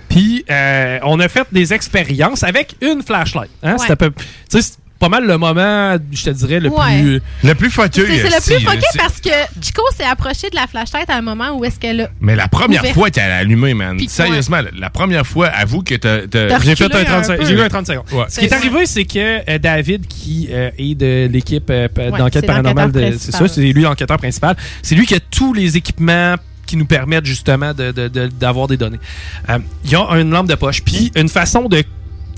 Puis euh, on a fait des expériences avec une flashlight. Hein? Ouais. C'est à peu- tu sais, c'est pas mal le moment, je te dirais, le Ouais. plus. Le plus fucké. C'est c'est le plus c'est- parce que Chico s'est approché de la flashlight à un moment où est-ce qu'elle a. Mais la première Ouvert. fois qu'elle a allumé, man. Sérieusement, la- la première fois, avoue que t'as. J'ai fait un reculé 35 un peu. J'ai eu un 30 secondes. Ouais. Ce qui est arrivé, c'est que euh, David, qui euh, est de l'équipe euh, Ouais, d'enquête paranormale, de- c'est ça, c'est lui l'enquêteur principal. C'est lui qui a tous les équipements qui nous permettent justement de- de- de- d'avoir des données. Euh, Il y a une lampe de poche, puis une façon de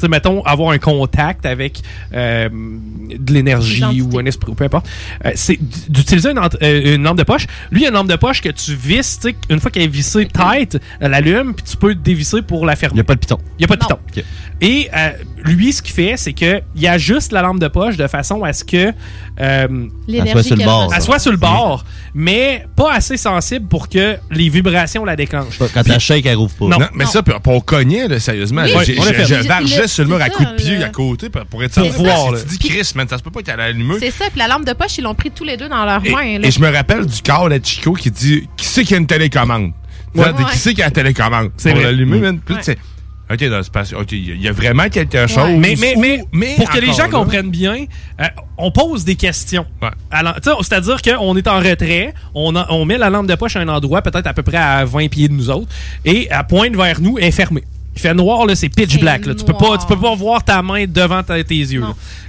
sais, mettons, avoir un contact avec euh, de l'énergie ou un esprit, ou peu importe, euh, c'est d'utiliser une, euh, une lampe de poche. Lui, il y a une lampe de poche que tu visses, tu sais, une fois qu'elle est vissée tight, elle allume, puis tu peux dévisser pour la fermer. Il n'y a pas de piton. Il n'y a pas de piton. Et euh, lui, ce qu'il fait, c'est que il ajuste la lampe de poche de façon à ce que euh, L'énergie Elle soit sur le bord, Elle ça. soit sur le bord, mais pas assez sensible pour que les vibrations la déclenchent. Quand Puis- la shake, elle rouvre pas. Non. Non, mais ça, puis on cognait, là, sérieusement. Oui, l'a. Je vargeais Le- sur le mur à coups de ça, pied le- à côté pour pour être Pour certain. voir, Tu dis, Chris, man, ça se peut pas être allumé. C'est ça, puis la lampe de poche, ils l'ont pris tous les deux dans leurs mains. Et je me rappelle du corps de Chico qui dit Qui c'est qui a une télécommande? Qui c'est qui a la télécommande? C'est l'allumer, Mm. man. OK, dans il y a- il y a vraiment quelque chose. Mais, mais, mais, mais pour que les gens là- comprennent bien, euh, on pose des questions. Alors, tu sais, C'est-à-dire qu'on est en retrait, on, a- on met la lampe de poche à un endroit, peut-être à peu près à 20 pieds de nous autres, et elle pointe vers nous, elle est fermée. Il fait noir, là, c'est pitch black. Là. Tu, peux pas, tu peux pas voir ta main devant ta- tes yeux.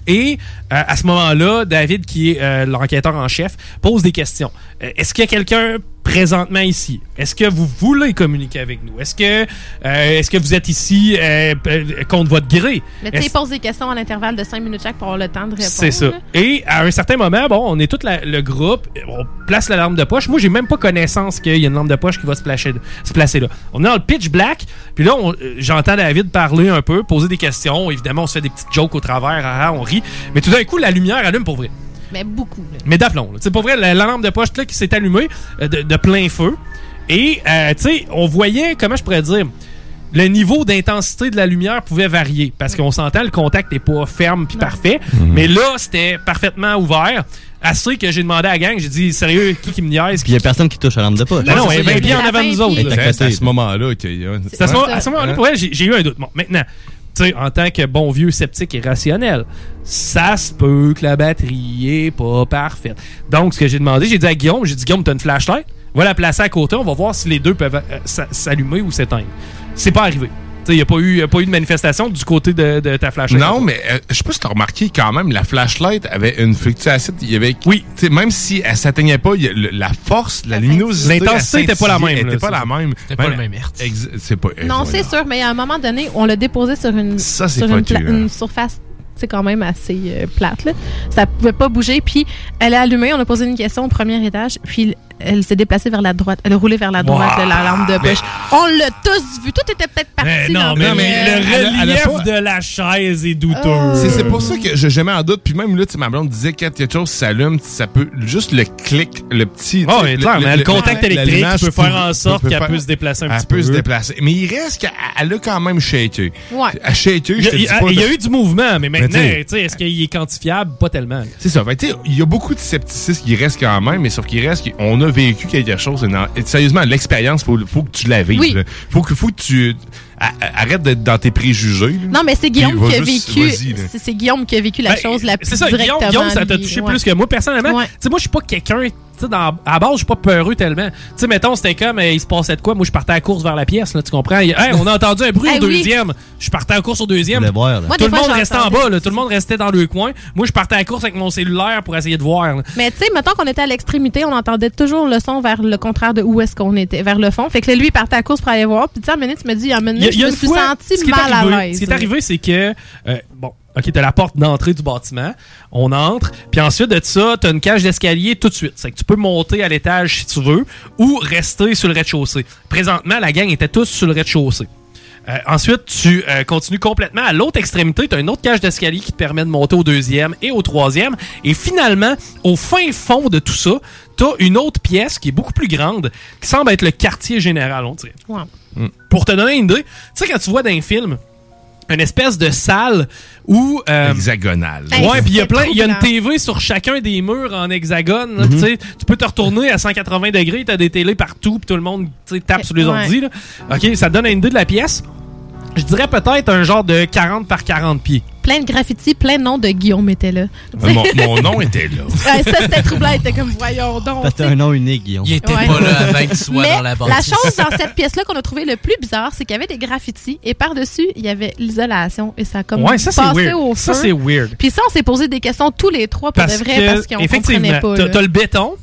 Et euh, à ce moment-là, David, qui est euh, l'enquêteur en chef, pose des questions. Euh, Est-ce qu'il y a quelqu'un présentement ici? Est-ce que vous voulez communiquer avec nous? Est-ce que, euh, est-ce que vous êtes ici euh, contre votre gré? Mais tu sais, posent des questions à l'intervalle de 5 minutes chaque pour avoir le temps de répondre. c'est ça. Et à un certain moment, bon, on est tout la- le groupe, on place la lampe de poche. Moi, j'ai même pas connaissance qu'il y a une lampe de poche qui va se, placer- se placer là. On est dans le pitch black, puis là, j'entends David parler un peu, poser des questions. Évidemment, on se fait des petites jokes au travers, ah, ah, on Mais tout d'un coup, la lumière allume pour vrai. Mais beaucoup. là. Mais d'aplomb. C'est pas vrai, la, la lampe de poche là, qui s'est allumée euh, de, de plein feu. Et, euh, tu sais, on voyait, comment je pourrais dire, le niveau d'intensité de la lumière pouvait varier. Parce qu'on s'entend, le contact n'est pas ferme puis parfait. Mais là, c'était parfaitement ouvert. Assez que j'ai demandé à la gang, j'ai dit, sérieux, qui qui me niaise? Puis il y a personne qui touche à la lampe de poche. Ben non, elle est 20 pieds en avant de nous autres. C'est à ce moment-là. C'est à ce moment- à ce moment-là, pour vrai, j'ai eu un doute. Bon, maintenant, sais, en tant que bon vieux sceptique et rationnel, ça se peut que la batterie est pas parfaite. Donc, ce que j'ai demandé, j'ai dit à Guillaume, j'ai dit, Guillaume, t'as une flashlight? Va la placer à côté, on va voir si les deux peuvent euh, s'a- s'allumer ou s'éteindre. C'est pas arrivé. Il n'y a, pas eu- y a pas eu de manifestation du côté de, de ta flashlight. Non, mais euh, je sais pas si t'as remarqué quand même, la flashlight avait une fluctuation. Il y avait, oui. Même si elle s'atteignait pas, il y a le- la force, la luminosité. L'intensité elle était pas la même, elle là, était pas la même. C'était pas le même hertz. Pas. euh, Non, c'est sûr, mais à un moment donné, on l'a déposé sur une, Ça, sur pla- une surface c'est quand même assez euh, plate. Là. Ça pouvait pas bouger. Puis elle est allumée. On a posé une question au premier étage. Puis elle s'est déplacée vers la droite. Elle a roulé vers la droite Wow. de la lampe de Mais- poche. On l'a tous vu. Tout était peut-être parti. Mais non, dans mais, le- mais le elle a- elle a relief pas- de la chaise est douteux. C'est c'est pour ça que je jamais en doute. Puis même là, tu sais, ma blonde disait que quelque chose s'allume, ça peut juste le clic, le petit. Oh, mais clair, mais le contact électrique peut faire en peut- sorte peut qu'elle faire- peut se déplacer un elle petit peut peu. se déplacer. Mais il reste qu'elle elle a quand même shaké. Ouais. Elle shaké, Il y je a, te dis pas il y a eu du mouvement, mais maintenant, est-ce qu'il est quantifiable? Pas tellement. C'est ça. Il y a beaucoup de scepticisme qui reste quand même, mais sauf qu'il reste qu'on a vécu quelque chose. Et sérieusement, l'expérience, faut, faut que tu la vives. Oui. Faut que, faut que tu arrête d'être dans tes préjugés. là. Non, mais c'est Guillaume qui a vécu. C'est Guillaume qui a vécu la Ben, chose la plus C'est ça, Guillaume, directement. Guillaume, ça t'a touché Ouais. plus que moi. Personnellement, Ouais. tu sais, moi, je suis pas quelqu'un. tu sais, dans- à la base, je suis pas peureux tellement. Tu sais, mettons, c'était comme, euh, il se passait de quoi? Moi, je partais à la course vers la pièce, là, tu comprends? Hey, on a entendu un bruit Hey, au oui. deuxième. Je partais à la course au deuxième. voulais voir. Moi, tout le fois, monde restait en bas, là, tout le monde restait dans le coin. Moi, je partais à la course avec mon cellulaire pour essayer de voir. là. Mais tu sais, mettons qu'on était à l'extrémité, on entendait toujours le son vers le contraire de où est-ce qu'on était, vers le fond. Fait que là, lui, il partait à la course pour aller voir. Puis tu sais, donné, tu me dis, il y a Il y a- je me suis mal arrivé- à l'aise. Ce qui est arrivé, c'est que, euh, bon, OK, t'as la porte d'entrée du bâtiment, on entre, puis ensuite de ça, t'as une cage d'escalier tout de suite. C'est que tu peux monter à l'étage si tu veux, ou rester sur le rez-de-chaussée. Présentement, la gang était tous sur le rez-de-chaussée. Euh, ensuite, tu euh, continues complètement à l'autre extrémité. Tu as une autre cage d'escalier qui te permet de monter au deuxième et au troisième. Et finalement, au fin fond de tout ça, tu as une autre pièce qui est beaucoup plus grande, qui semble être le quartier général, on dirait. Pour te donner une idée, tu sais, quand tu vois dans un film une espèce de salle où. euh, Hexagonale. Ouais, puis il y a plein, il y a une. TV sur chacun des murs en hexagone. là, tu sais. Tu peux te retourner à 180 degrés, t'as des télés partout, puis tout le monde tu sais, tape sur les Ouais. là. Ok, ça te donne une idée de la pièce? Je dirais peut-être un genre de 40 par 40 pieds. Plein de graffitis, plein de noms de Guillaume étaient là. Mon, mon nom était là. Ouais, ça, c'était troublant. Il était comme, voyons donc. T'as un nom unique, Guillaume. Il était Ouais. pas là avant que tu sois Mais dans la la bâtisse. chose dans cette pièce-là qu'on a trouvé le plus bizarre, c'est qu'il y avait des graffitis et par-dessus, il y avait l'isolation et ça a comme Ouais, ça, c'est passé weird. au Ça, feu. c'est weird. Puis ça, on s'est posé des questions tous les trois pour Parce de vrai que, parce qu'on comprenait pas. t'as le béton,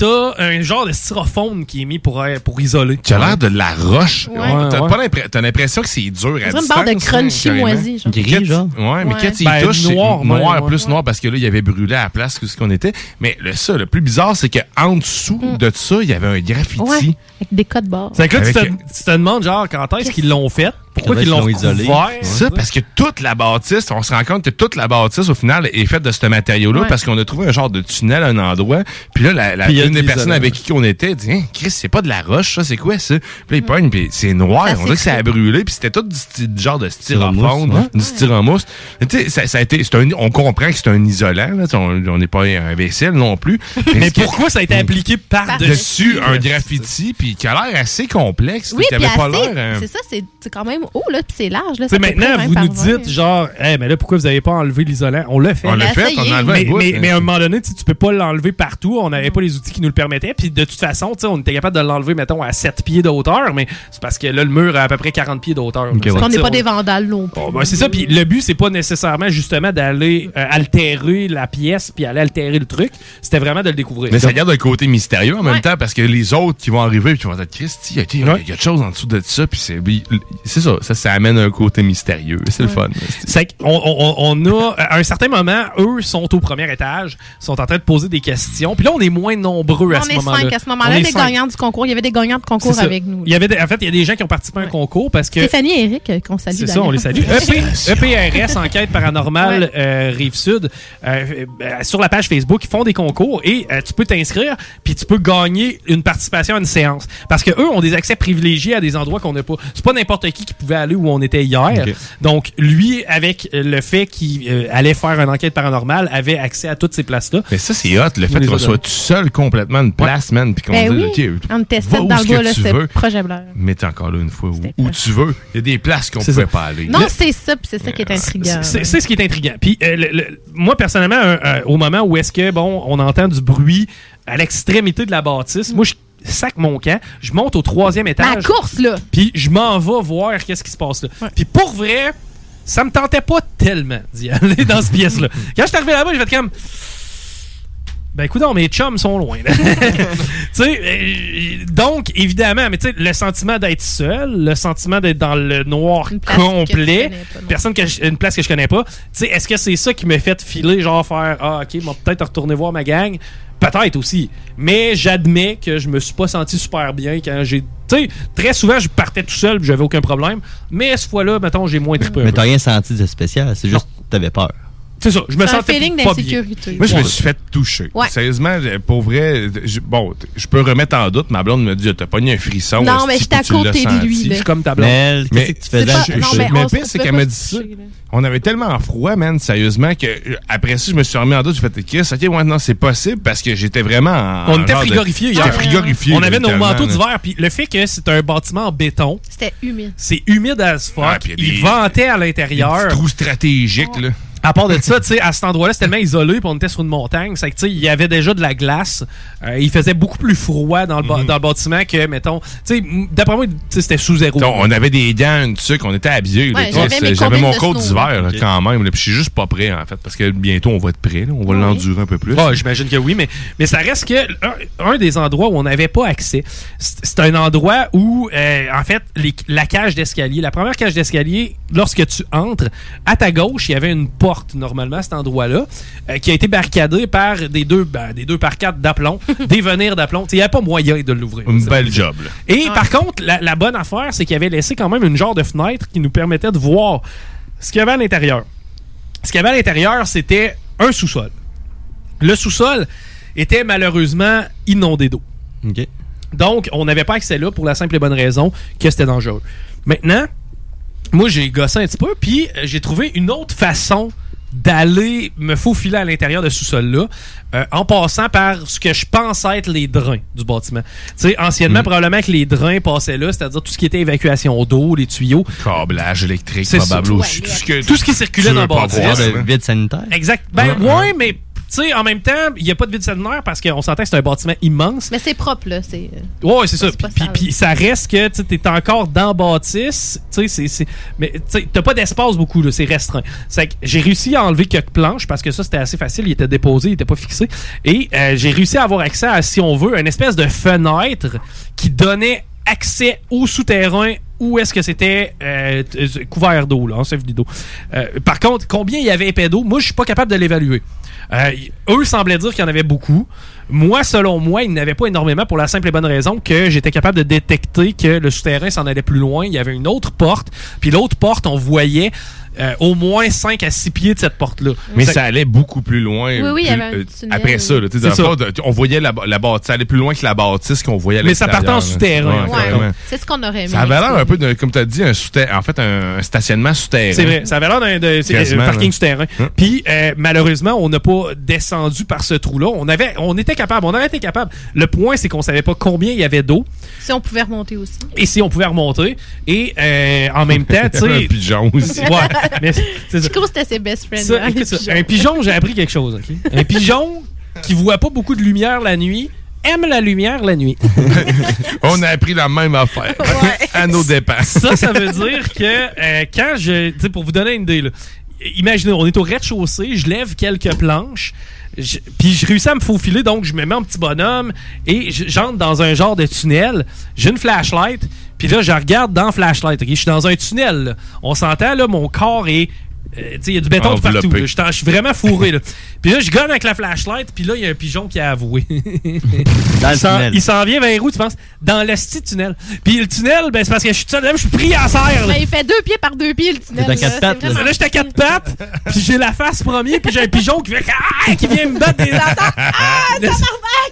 t'as un genre de styrofoam qui est mis pour, euh, pour isoler. Tu as l'air de la roche. Ouais. T'as Ouais. pas l'impré- t'as l'impression que c'est dur à dirait une distance. barre de hein, crunchy carrément. moisi, genre. Gris, genre. Ouais, mais quand tu y Ben, touches, c'est noir, noir, plus noir, parce que là, il y avait brûlé à la place que ce qu'on était. Mais le, ça, le plus bizarre, c'est qu'en dessous Mm. de ça, il y avait un graffiti. Ouais, avec des codes barres. C'est que là, tu te, tu te demandes, genre, quand est-ce qu'ils l'ont fait? Pourquoi qu'ils l'ont isolé. Ça, parce que toute la bâtisse, on se rend compte que toute la bâtisse, au final, est faite de ce matériau-là Ouais. parce qu'on a trouvé un genre de tunnel à un endroit. Puis là, la, la- Puis il y a une de des personnes avec qui on était dit, Hein, Chris, c'est pas de la roche, ça, c'est quoi ça? Puis là, il pogne, puis c'est noir. Ça, on dirait que ça a brûlé, puis c'était tout du, genre de styrofoam, ouais. du styromousse. Tu sais, ça, ça a été, un, on comprend que c'est un isolant, là, on n'est pas un vaisselle non plus. Mais pourquoi ça a été appliqué par-dessus? dessus un graffiti puis qui a l'air assez complexe Oui, puis pas l'air euh, c'est ça, c'est quand même haut, là, puis c'est large. Là, ça maintenant, vous 20 nous par 20. dites, genre, hey, mais là, pourquoi vous n'avez pas enlevé l'isolant? On l'a fait. On l'a fait, on a enlevé un mais, hein. mais à un moment donné, tu peux pas l'enlever partout. On n'avait pas les outils qui nous le permettaient. Puis de toute façon, tu sais, on était capable de l'enlever, mettons, à 7 pieds de hauteur. Mais c'est parce que là, le mur a à peu près 40 pieds de hauteur. qu'on Tu n'est pas on- des vandales non plus. Bon, ben, c'est ça. Puis le but, c'est pas nécessairement justement d'aller euh, altérer la pièce puis aller altérer le truc. C'était vraiment de le découvrir. mais ça garde le côté mystérieux en même temps parce que les autres qui vont arriver puis qui vont dire Christy, il y a- quelque chose en dessous de ça puis c'est c'est ça, ça ça amène un côté mystérieux, c'est le fun. C'est qu'on on, on a, à un certain moment, eux sont au premier étage, sont en train de poser des questions. Puis là, on est moins nombreux à On ce est moment-là. cinq à ce On moment-là, est les cinq. gagnants du concours. Il y avait des gagnants de concours avec nous. Il y avait des- en fait, il y a des gens qui ont participé à un concours parce que. Stéphanie et Eric, euh, qu'on salue. C'est ça, on les salue. EP, EPRS, Enquête paranormale euh, Rive-Sud, euh, euh, sur la page Facebook, ils font des concours et euh, tu peux t'inscrire puis tu peux gagner une participation à une séance. Parce que eux ont des accès privilégiés à des endroits qu'on n'a pas. C'est pas n'importe qui qui pouvait aller où on était hier. Donc, lui, avec euh, le fait qu'il euh, allait faire une enquête paranormale, avait accès à toutes ces places-là. Mais ça c'est hot, le fait qu'on soit tout seul complètement une place, man, puis qu'on Ben dise oui, OK, on était sept dans le que bois, là, veux. projet blanc. Mais t'es encore là une fois où, où tu veux. Il y a des places qu'on C'est pouvait ça. pas aller. Non, c'est ça, puis c'est ça qui est intriguant. C'est c'est ce qui est intriguant. Puis euh, moi personnellement, euh, euh, au moment où est-ce que bon, on entend du bruit à l'extrémité de la bâtisse, moi je sac mon camp, je monte au troisième La étage, course, là! puis je m'en vais voir qu'est-ce qui se passe là. Puis pour vrai, ça me tentait pas tellement d'y aller dans cette pièce là. Quand je suis arrivé là-bas, j'ai fait comme ben écoute, mes chums sont loin. euh, donc évidemment, mais tu sais, le sentiment d'être seul, le sentiment d'être dans le noir complet, pas, personne que je- une place que je connais pas. Est-ce que c'est ça qui m'a fait filer, genre faire ah ok, bon, peut-être retourner voir ma gang, peut-être aussi. Mais j'admets que je me suis pas senti super bien quand j'ai, tu sais, très souvent je partais tout seul, j'avais aucun problème. Mais cette fois-là, mettons, j'ai moins trippé. Mais t'as rien senti de spécial, c'est juste que t'avais peur. C'est ça, je me C'est un sentais feeling pas bien. d'insécurité. Moi, je me suis fait toucher. Ouais. Sérieusement, pour vrai, je- bon, je peux remettre en doute. Ma blonde me dit, t'as pogné un frisson. Non, mais j'étais à côté de senti. lui, là. Je suis comme ta blonde. Mais Mais qu'est-ce que tu faisais pas- non, mais pire, c'est qu'elle pas m'a dit ça. On avait tellement froid, man, sérieusement, que euh, après ça, je me suis remis en doute. J'ai fait, Chris, ok, maintenant c'est possible parce que j'étais vraiment en. On était frigorifiés hier. Frigorifié. On avait nos manteaux d'hiver, puis le fait que c'est un bâtiment en béton, C'était humide. c'est humide as fuck. Il ventait à l'intérieur. petits trous stratégiques, là. À part de ça, tu sais, à cet endroit-là, c'était tellement isolé, puis on était sur une montagne. C'est que, tu sais, il y avait déjà de la glace. Euh, il faisait beaucoup plus froid dans le, ba- dans le bâtiment que, mettons, tu sais, d'après moi, tu sais, c'était sous zéro. Donc, on avait des gants, une tuque, on était habillés. Ouais, j'avais mon coat d'hiver, quand même. là, Puis je suis juste pas prêt, en fait, parce que bientôt, on va être prêt. là, on va Oui. l'endurer un peu plus. Ah, j'imagine que oui, mais, mais ça reste que un, un des endroits où on n'avait pas accès, c'est c'est un endroit où, euh, en fait, les- la cage d'escalier, la première cage d'escalier, lorsque tu entres, à ta gauche, il y avait une porte, normalement, à cet endroit-là, euh, qui a été barricadée par des deux, ben, des deux par quatre d'aplomb, des venires d'aplomb. Il n'y avait pas moyen de l'ouvrir. Une belle job, là. Et par contre, la, la bonne affaire, c'est qu'il avait laissé quand même une genre de fenêtre qui nous permettait de voir ce qu'il y avait à l'intérieur. Ce qu'il y avait à l'intérieur, c'était un sous-sol. Le sous-sol était malheureusement inondé d'eau. Ok. Donc, on n'avait pas accès là pour la simple et bonne raison que c'était dangereux. Maintenant, moi, j'ai gossé un petit peu, puis euh, j'ai trouvé une autre façon d'aller me faufiler à l'intérieur de ce sous-sol-là, euh, en passant par ce que je pense être les drains du bâtiment. Tu sais, anciennement, probablement que les drains passaient là, c'est-à-dire tout ce qui était évacuation d'eau, les tuyaux. Câblage électrique, probablement aussi. Tout ce, que, Tout ce qui circulait dans le bâtiment. de vide sanitaire? Exact. Ben, ouais, mais sais, en même temps, il n'y a pas de vide sanitaire parce qu'on s'entend que c'est un bâtiment immense. Mais c'est propre, là. C'est. euh, Ouais, c'est ça. Puis, ça reste que tu es encore dans bâtisse. Tu sais, c'est- c'est. Mais tu sais, t'as pas d'espace beaucoup, là. C'est restreint. C'est que j'ai réussi à enlever quelques planches parce que ça, c'était assez facile. Il était déposé, il était pas fixé. Et euh, j'ai réussi à avoir accès à, si on veut, une espèce de fenêtre qui donnait accès au souterrain où est-ce que c'était euh, couvert d'eau, là, en cette d'eau. Euh, par contre, combien il y avait épais d'eau, moi, je suis pas capable de l'évaluer. Euh, eux semblaient dire qu'il y en avait beaucoup. Moi, selon moi, il n'y en avait pas énormément pour la simple et bonne raison que j'étais capable de détecter que le souterrain s'en allait plus loin. Il y avait une autre porte. Puis l'autre porte, on voyait euh, au moins 5 à 6 pieds de cette porte-là. Mais ça allait beaucoup plus loin. Oui, oui, il y plus- avait un euh, tunnel. après ça, là, tu sais, C'est dans le ça. fond, de- on voyait la, la bâtisse, ça allait plus loin que la bâtisse qu'on voyait à Mais ça partait en souterrain. Ouais, Ouais. carrément. C'est ce qu'on aurait aimé. Ça avait l'air un peu, de, comme tu as dit, un souterrain, en fait, un, stationnement souterrain. C'est vrai, ça avait l'air d'un parking là. souterrain. Hein? Puis euh, malheureusement, on n'a pas descendu par ce trou-là. On avait, on était capable, on avait été capable. Le point, c'est qu'on savait pas combien il y avait d'eau Si on pouvait remonter aussi. et si on pouvait remonter. Et euh, en même temps, tu sais, Un pigeon aussi. Ouais, mais c'est ça. Chico, c'était ses best friends. Ça, hein, écoute ça. Un pigeon, j'ai appris quelque chose. ok? Un pigeon qui voit pas beaucoup de lumière la nuit aime la lumière la nuit. On a appris la même affaire. à nos dépens. Ça, ça veut dire que euh, quand je. Tu sais, pour vous donner une idée, là, imaginez, on est au rez-de-chaussée, je lève quelques planches. Puis je réussis à me faufiler, donc je me mets en petit bonhomme et je- j'entre dans un genre de tunnel. J'ai une flashlight, puis là je regarde dans la flashlight. ok? Je suis dans un tunnel. On s'entend là, mon corps est, euh, il y a du béton de partout. Là. Je suis vraiment fourré. Là. Puis là je gonne avec la flashlight, puis là il y a un pigeon qui a avoué. Dans le Il s'en- vient vers où tu penses? Dans le petit tunnel. Puis le tunnel, ben c'est parce que je suis tout seul, là, je suis pris à serre. là. Mais il fait deux pieds par deux pieds, le tunnel. T'es à quatre là, pattes, là. Là, j'étais à quatre pattes, puis j'ai la face premier, puis j'ai un pigeon qui, fait, ah, qui vient me battre des Ah,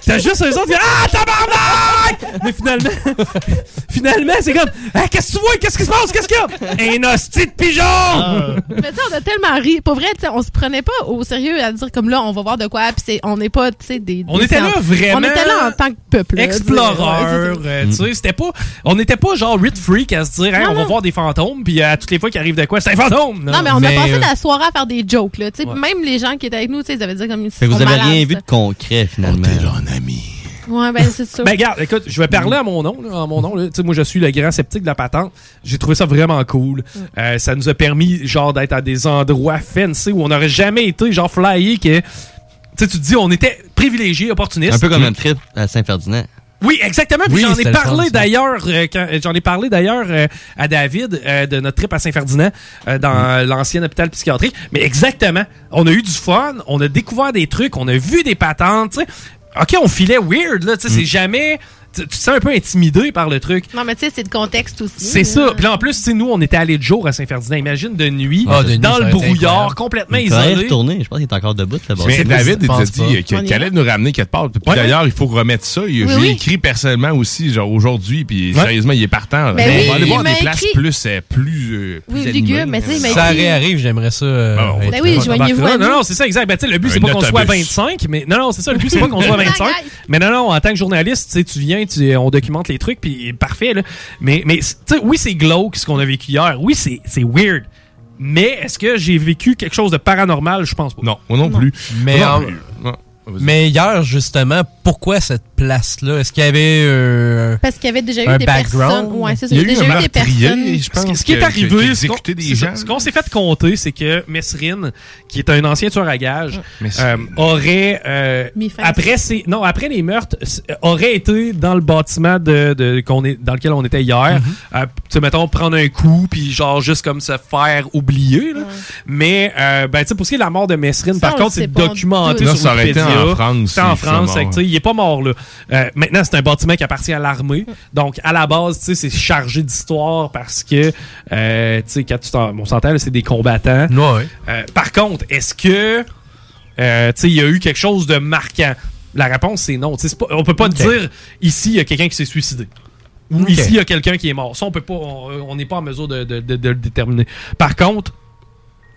T'as juste un autres qui Ah, tabarnak! Mais finalement, finalement, c'est comme Ah, Qu'est-ce que tu vois? Qu'est-ce qui se passe? Qu'est-ce qu'il y a? Un hostie de pigeon! Mais on a tellement ri. Pour vrai, tu sais, on se prenait pas au sérieux à dire comme là, on va voir de quoi, puis c'est- on n'est pas, tu sais, des. On des était là vraiment. On était là en tant que peuple. là, Explorer, tu sais. Euh, tu sais, c'était pas. On n'était pas genre Rit Freak à se dire, Hey, Non, on va non. voir des fantômes, puis à toutes les fois qu'il arrive de quoi, c'est un fantôme! Non, mais on a passé euh, la soirée à faire des jokes, là. Tu sais, Ouais. même les gens qui étaient avec nous, tu sais, ils avaient dit comme ils vous avez malades, rien vu ça. de concret, finalement. Ouais, ben, c'est ça. Ben, regarde, écoute, je vais parler à mon nom. Là, à mon nom là. Tu sais, moi, je suis le grand sceptique de la patente. J'ai trouvé ça vraiment cool. Euh, ça nous a permis, genre, d'être à des endroits fancy où on n'aurait jamais été, genre, flyé que. Tu sais, tu te dis, on était privilégiés, opportunistes. Un peu comme un trip à Saint-Ferdinand. Oui, exactement. Puis Oui, j'en ai parlé d'ailleurs, euh, euh, j'en ai parlé d'ailleurs euh, à David euh, de notre trip à Saint-Ferdinand euh, dans l'ancien hôpital psychiatrique. Mais exactement, on a eu du fun, on a découvert des trucs, on a vu des patentes. Ok, on filait weird là, tu sais, c'est jamais. Tu te sens un peu intimidé par le truc. Non, mais tu sais, c'est le contexte aussi. C'est ça. Puis là, en plus, tu sais, nous, on était allés de jour à Saint-Ferdinand. Imagine de nuit, Ah, de dans le brouillard, complètement isolé. retourner. Je pense qu'il est encore debout là-bas. Mais David, il t'a pense dit pas. qu'il allait nous ramener quelque part. Puis Ouais. d'ailleurs, il faut remettre ça. Il- Oui, je lui ai oui. écrit personnellement aussi, genre aujourd'hui, puis Ouais. sérieusement, il est partant. On va aller voir des places plus, euh, plus, euh, mais Ça réarrive, j'aimerais ça. Ben oui, joignez-vous non, non, c'est ça, exact. Ben, tu sais, le but, c'est pas qu'on soit autobus. 25, mais non, non, c'est ça, le but, c'est pas qu'on soit 25. Mais non, non, en tant que journaliste, tu sais, tu viens, tu, on documente les trucs, puis parfait, là. Mais, mais oui, c'est glauque ce qu'on a vécu hier. Oui, c'est c'est weird. Mais est-ce que j'ai vécu quelque chose de paranormal? Je pense pas. Non, moi non, plus. Mais, Moi non en- plus. Non. Vas-y. mais hier, justement, pourquoi cette place-là? Est-ce qu'il y avait euh, Parce qu'il y avait déjà eu un des background? personnes. Ouais, c'est ça. Il y a a eu déjà un eu des personnes. je pense. Ce qui- est arrivé, ce qu'on- exécutait des c'est ça. gens. ce qu'on s'est fait compter, c'est que Messrine, qui est un ancien tueur à gages, Messrine. euh, aurait euh, après non après les meurtres s- aurait été dans le bâtiment de, de- qu'on est dans lequel on était hier. Mm-hmm. Euh, tu sais mettons prendre un coup puis genre juste comme se faire oublier. là. Mais euh, ben tu sais pour ce qui est de la mort de Messrine, Ça, par on contre c'est documenté Là, sur ça aurait été en France, C'est en France, tu sais, il est pas mort là. Euh, maintenant c'est un bâtiment qui appartient à l'armée. Donc à la base, tu sais c'est chargé d'histoire parce que euh, tu sais quand tu t'en- on s'entend là, c'est des combattants. Ouais. Euh, par contre, est-ce que euh, tu sais, il y a eu quelque chose de marquant? La réponse, c'est non. Pas, on peut pas dire ici, il y a quelqu'un qui s'est suicidé. Ou ici, il y a quelqu'un qui est mort. Ça, on peut pas. On on n'est pas en mesure de, de- de- de le déterminer. Par contre,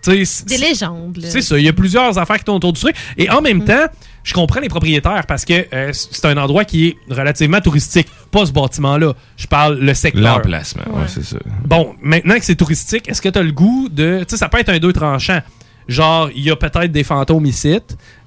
Des c'est- légendes. c'est ça. Il y a plusieurs affaires qui tournent autour du truc. Et en même temps, je comprends les propriétaires parce que euh, c'est un endroit qui est relativement touristique. Pas ce bâtiment-là. Je parle le secteur. L'emplacement, ouais, c'est ça. Bon, maintenant que c'est touristique, est-ce que tu as le goût de. Tu sais, ça peut être un deux tranchant. Genre, il y a peut-être des fantômes ici.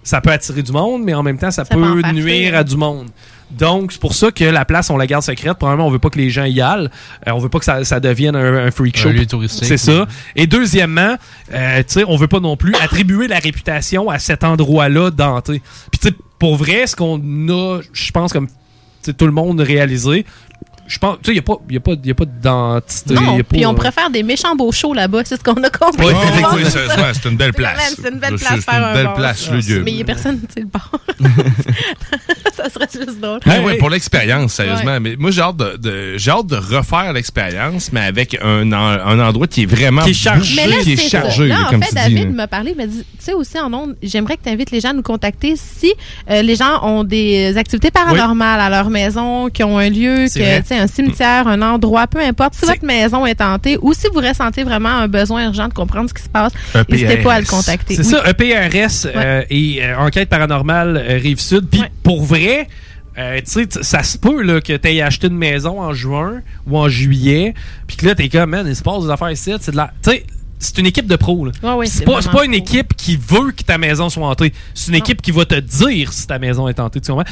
ça peut attirer du monde, mais en même temps, ça, Ça peut nuire à du monde. Donc, c'est pour ça que la place, on la garde secrète. Premièrement, on veut pas que les gens y aillent. Euh, on veut pas que ça, ça devienne un, un freak Un show. lieu touristique. C'est ça. Et deuxièmement, euh, tu sais, on veut pas non plus attribuer la réputation à cet endroit-là denté. Puis, tu sais, pour vrai, ce qu'on a, je pense, comme tout le monde réalisé, je pense, tu sais, il n'y a pas, y a pas, y a pas d'identité. y Non, a pas, puis on euh, préfère des méchants beaux shows là-bas, c'est ce qu'on a compris. Oui, oui, sérieusement, c'est une belle place. C'est une belle place une faire un belle bar. place, le lieu. Mais il n'y a personne, c'est le bar. ça serait juste drôle. Ouais, ouais, pour l'expérience, sérieusement. Mais moi, j'ai hâte de, de- j'ai hâte de refaire l'expérience, mais avec un, un endroit qui est vraiment Qui est chargé. Mais là, qui est chargé. Là, en comme fait, tu David m'a parlé, il m'a dit, tu sais aussi en ondes, j'aimerais que tu invites les gens à nous contacter si euh, les gens ont des activités paranormales à leur maison, qui ont un lieu, que, Un cimetière, un endroit, peu importe. Si votre maison est hantée ou si vous ressentez vraiment un besoin urgent de comprendre ce qui se passe, n'hésitez pas à le contacter. C'est Oui. ça, EPRS euh, et euh, Enquête paranormale euh, Rive-Sud. Puis pour vrai, euh, tu sais, ça se peut là, que tu aies acheté une maison en juin ou en juillet, puis que là, t'es comme, man, il se passe des affaires ici. C'est de la. Tu sais, c'est une équipe de. Ouais, ouais, c'est pas, une équipe qui veut que ta maison soit hantée. C'est une équipe qui va te dire si ta maison est hantée. Tu comprends?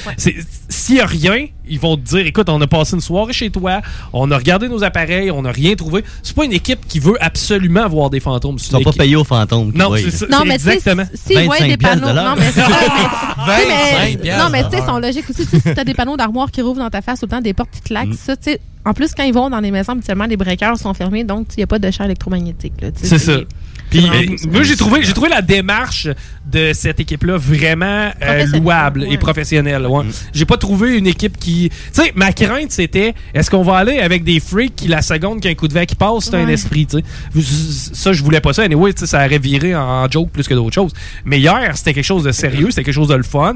S'il y a rien, ils vont te dire écoute, on a passé une soirée chez toi, on a regardé nos appareils, on n'a rien trouvé. C'est pas une équipe qui veut absolument voir des fantômes. Ils sont pas payés aux fantômes. Non, c'est. Non, mais tu sais, exactement. si- s'ils voient des 25 piastres panneaux. de. Non, mais c'est ça. mais- tu sais, mais- 25 piastres Non, mais tu sais, ils sont logiques aussi. Tu sais, si t'as des panneaux d'armoire qui rouvrent dans ta face, autant des portes qui claquent, Mm. ça, tu sais. En plus, quand ils vont dans les maisons, habituellement, les breakers sont fermés, donc il n'y a pas de champ électromagnétique. C'est ça. Puis, euh, ça. moi, j'ai trouvé, j'ai trouvé la démarche de cette équipe-là vraiment euh, louable et professionnelle. Ouais. J'ai pas trouvé une équipe qui. Tu sais, ma crainte, c'était est-ce qu'on va aller avec des freaks qui, la seconde qu'un coup de vent qui passe, c'est un esprit, tu sais. Ça, je voulais pas ça. Anyway, tu sais, ça aurait viré en joke plus que d'autres choses. Mais hier, c'était quelque chose de sérieux, c'était quelque chose de le fun.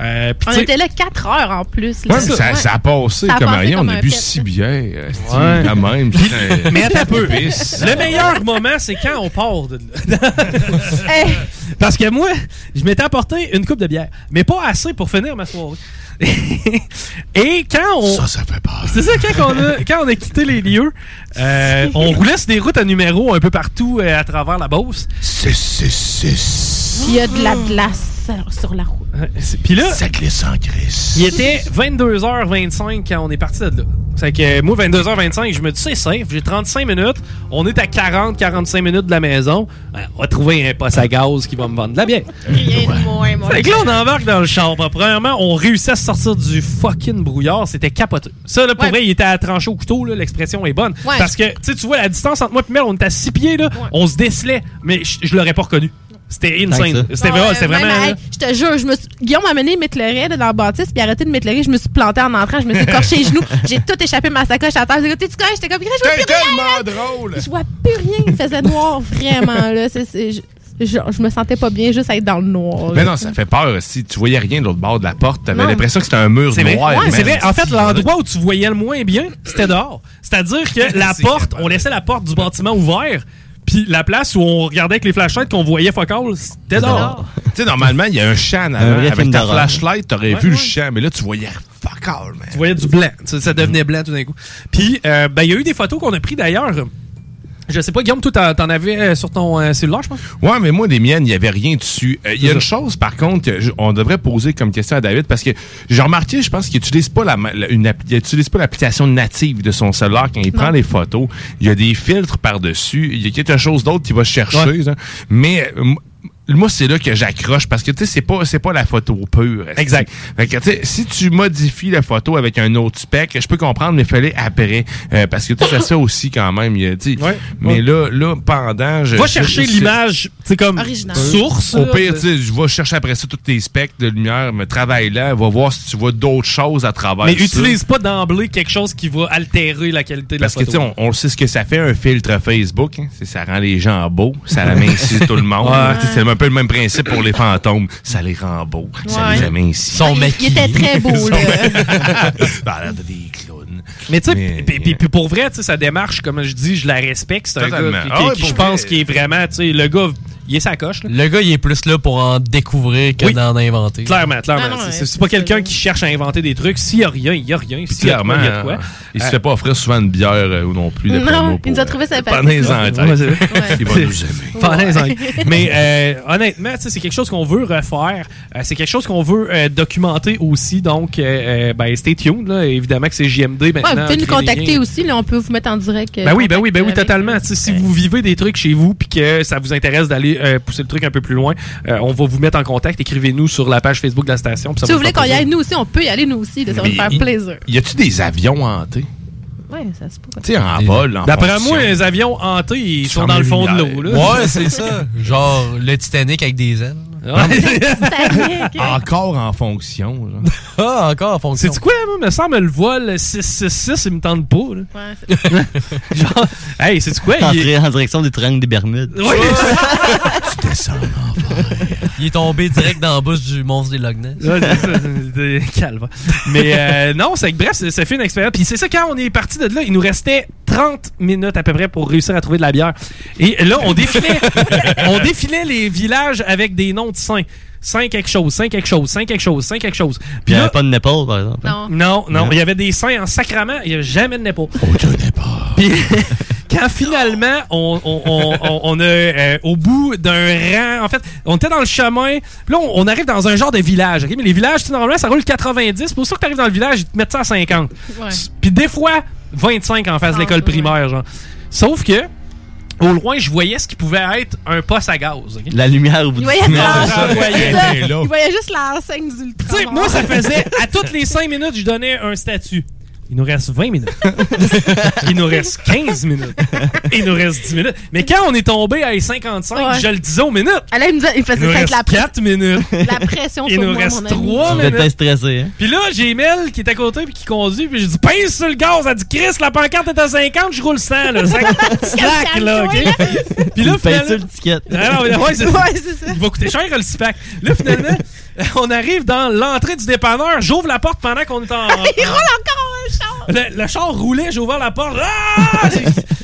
Euh, On était là 4 heures en plus. là. Ouais, ça, Ouais. ça a passé Ça a comme passé rien. comme On a bu bières. esti, Ouais. La même. Mais attends un peu. Le meilleur moment, c'est quand on part de là. Hey, Parce que moi, je m'étais apporté une coupe de bière, mais pas assez pour finir ma soirée. Et quand on. Ça, ça fait peur. C'est ça, quand on, a, quand on a quitté les lieux, euh, on roulait sur des routes à numéro un peu partout euh, à travers la Beauce. 666. Il y a de la glace sur- sur la route. Puis là, Ça glisse en crise. il était 22h25 quand on est parti de là. C'est que moi, 22h25, je me dis, c'est safe, j'ai 35 minutes. On est à 40-45 minutes de la maison. Euh, On va trouver un poste à gaz qui va me vendre de la bière. Rien de moins, moi. Fait que là, on embarque dans le char. Bah, Premièrement, on réussit à se sortir du fucking brouillard. C'était capoté. Ça, là, pour Ouais. vrai, il était à trancher au couteau. là, L'expression est bonne. Ouais. Parce que, tu sais, tu vois, la distance entre moi et Mel, on était à 6 pieds. Là, On se décelait. Mais je, je l'aurais pas reconnu. C'était insane. C'était vraiment. euh, c'était même, vraiment hey, je te jure, je me suis... Guillaume m'a amené m'éclairer dans la bâtisse, puis arrêté de m'éclairer. Je me suis planté en entrant, je me suis écorché les genoux. J'ai tout échappé ma sacoche à terre. J'ai dit, t'es-tu correct? J'étais comme, je vois plus rien. tellement drôle. Je vois plus rien. Il faisait noir, vraiment. Là. Je, je, je me sentais pas bien juste à être dans le noir. Mais là. non, ça fait peur. Si tu voyais rien de l'autre bord de la porte, t'avais l'impression que c'était un mur vrai. noir. Ouais, c'est vrai. En fait, l'endroit où tu voyais le moins bien, c'était dehors. C'est-à-dire que la porte, on laissait la porte du bâtiment ouverte, puis la place où on regardait avec les flashlights qu'on voyait focal, c'était dehors. Tu sais, normalement, il y a un champ en avant. Avec ta flashlight, t'aurais Ouais, vu ouais. le champ, mais là, tu voyais fuck all, man. Tu voyais du blanc. Ça, ça devenait blanc tout d'un coup. Puis, euh, ben, il y a eu des photos qu'on a prises d'ailleurs. Je sais pas, Guillaume, toi, t'en- avais euh, sur ton euh, cellulaire, je pense? Ouais, mais moi, les miennes, il n'y avait rien dessus. Euh, Il y a une chose, par contre, on devrait poser comme question à David, parce que j'ai remarqué, je pense qu'il n'utilise pas la, la- une app- il utilise pas l'application native de son cellulaire quand il prend les photos. Il y a des filtres par-dessus. Il y a quelque chose d'autre qu'il va chercher. Ouais. ça. Mais euh, moi, c'est là que j'accroche parce que tu sais, c'est pas c'est pas la photo pure. Exact. Fait que, tu sais, si tu modifies la photo avec un autre spec, je peux comprendre, mais fallait après euh, parce que tu sais, ça aussi quand même. il sais. Ouais. Mais Ouais. là, là, pendant, je Va chercher l'image, c'est comme Original. source. Au pire, tu sais, je vais chercher après ça tous tes specs de lumière, me travaille là, va voir si tu vois d'autres choses à travers mais ça. utilise pas d'emblée quelque chose qui va altérer la qualité de Parce la que tu sais, photo. on, on sait ce que ça fait un filtre Facebook. hein. C'est- Ça rend les gens beaux, ça amincit tout le monde. Ouais. Un peu le même principe pour les fantômes. Ça les rend beaux, ça les amincit. Sont il, il était très beau, là. Ça a l'air de des clowns. Mais tu sais, Mais- puis- pour vrai, tu sais, sa démarche, comme je dis, je la respecte. C'est un gars qui, Ah ouais, qui, je pense, qui est vraiment, tu sais, le gars, il est sa coche. là. Le gars, il est plus là pour en découvrir que Oui. d'en inventer. Clairement, clairement. Ah C'est- pas quelqu'un qui cherche à inventer des trucs. S'il y a rien, il y a rien. Clairement, il y a de quoi. hein, il se Euh, fait pas offrir souvent une bière euh, ou non plus. Non, il nous a trouvé euh, sympathique. Pendant-en en tête. Ouais, c'est vrai. Il va nous aimer. Pendant-en. Mais euh, honnêtement, c'est quelque chose qu'on veut refaire. Euh, c'est quelque chose qu'on veut euh, documenter aussi. Donc, euh, euh, ben, stay tuned. Là. Évidemment que c'est JMD Ouais, vous pouvez nous contacter aussi, là, on peut vous mettre en direct. euh, Ben oui, ben oui, ben oui, totalement. Si vous vivez des trucs chez vous puis que ça vous intéresse d'aller euh, pousser le truc un peu plus loin, euh, on va vous mettre en contact. Écrivez-nous sur la page Facebook de la station. Si vous voulez qu'on y aille nous aussi, on peut y aller nous aussi. là, ça va nous faire plaisir. Y a-tu des avions hantés? Ouais, ça se peut. Tu sais, en vol, en D'après moi, les avions hantés, ils sont dans le fond de l'eau. Ouais, c'est ça. Genre le Titanic avec des ailes. Encore en fonction. Ah, encore en fonction. C'est quoi, moi? Me semble le vol 666, il me tente pas. Là. Genre, hey, c'est quoi? En, Il est- en direction du triangle des Bermudes. Oui. tu descends Il est tombé direct dans la bouche du monstre des Loch Ness. Ouais, calme. Mais euh, non, c'est que bref, c'est- ça fait une expérience. Puis c'est ça, quand on est parti de là, il nous restait 30 minutes à peu près pour réussir à trouver de la bière. Et là, on défilait, on défilait les villages avec des noms de saints. Saint quelque chose, saint quelque chose, saint quelque chose, saint quelque chose. Il Puis n'y là, avait pas de Népal, par exemple. Non. non, non, Non. il y avait des saints en sacrament, il n'y avait jamais de Népal. Puis quand finalement on, on, on, on- on a euh, au bout d'un rang, en fait, on était dans le chemin, puis là on, on arrive dans un genre de village, ok? Mais les villages, normalement ça roule 90, pour ça que tu arrives dans le village, ils te mettent ça à 50. Ouais. Puis des fois 25 en face de l'école primaire, genre. Sauf que au loin, je voyais ce qui pouvait être un poste à gaz. La lumière au bout Il du voyait, tunnel. il voyait juste l'enseigne du Tu sais, moi, ça faisait à toutes les 5 minutes, je donnais un statut. Il nous reste 20 minutes. Il nous reste 15 minutes. Il nous reste 10 minutes. Mais quand on est tombé à 55, Ouais. je le disais aux minutes. Elle il me disait- il Il faisait nous ça avec reste la, 4 minutes. la pression Il sur nous moi, reste mon ami. 3 Tu devais minutes. être stressé, hein? Puis là, j'ai Mel qui est à côté puis qui conduit. Puis j'ai dit, pince sur le gaz. Elle dit, Chris, la pancarte est à 50, je roule 100. Là. 50 slack, là. OK? Puis là, finalement- ça le ticket. Ah non, mais ouais, c'est Ouais, c'est ça. Il va coûter cher le SPAC. Là, finalement, on arrive dans l'entrée du dépanneur. J'ouvre la porte pendant qu'on est en. Il roule encore char. Le, le char roulait, j'ai ouvert la porte. Ah!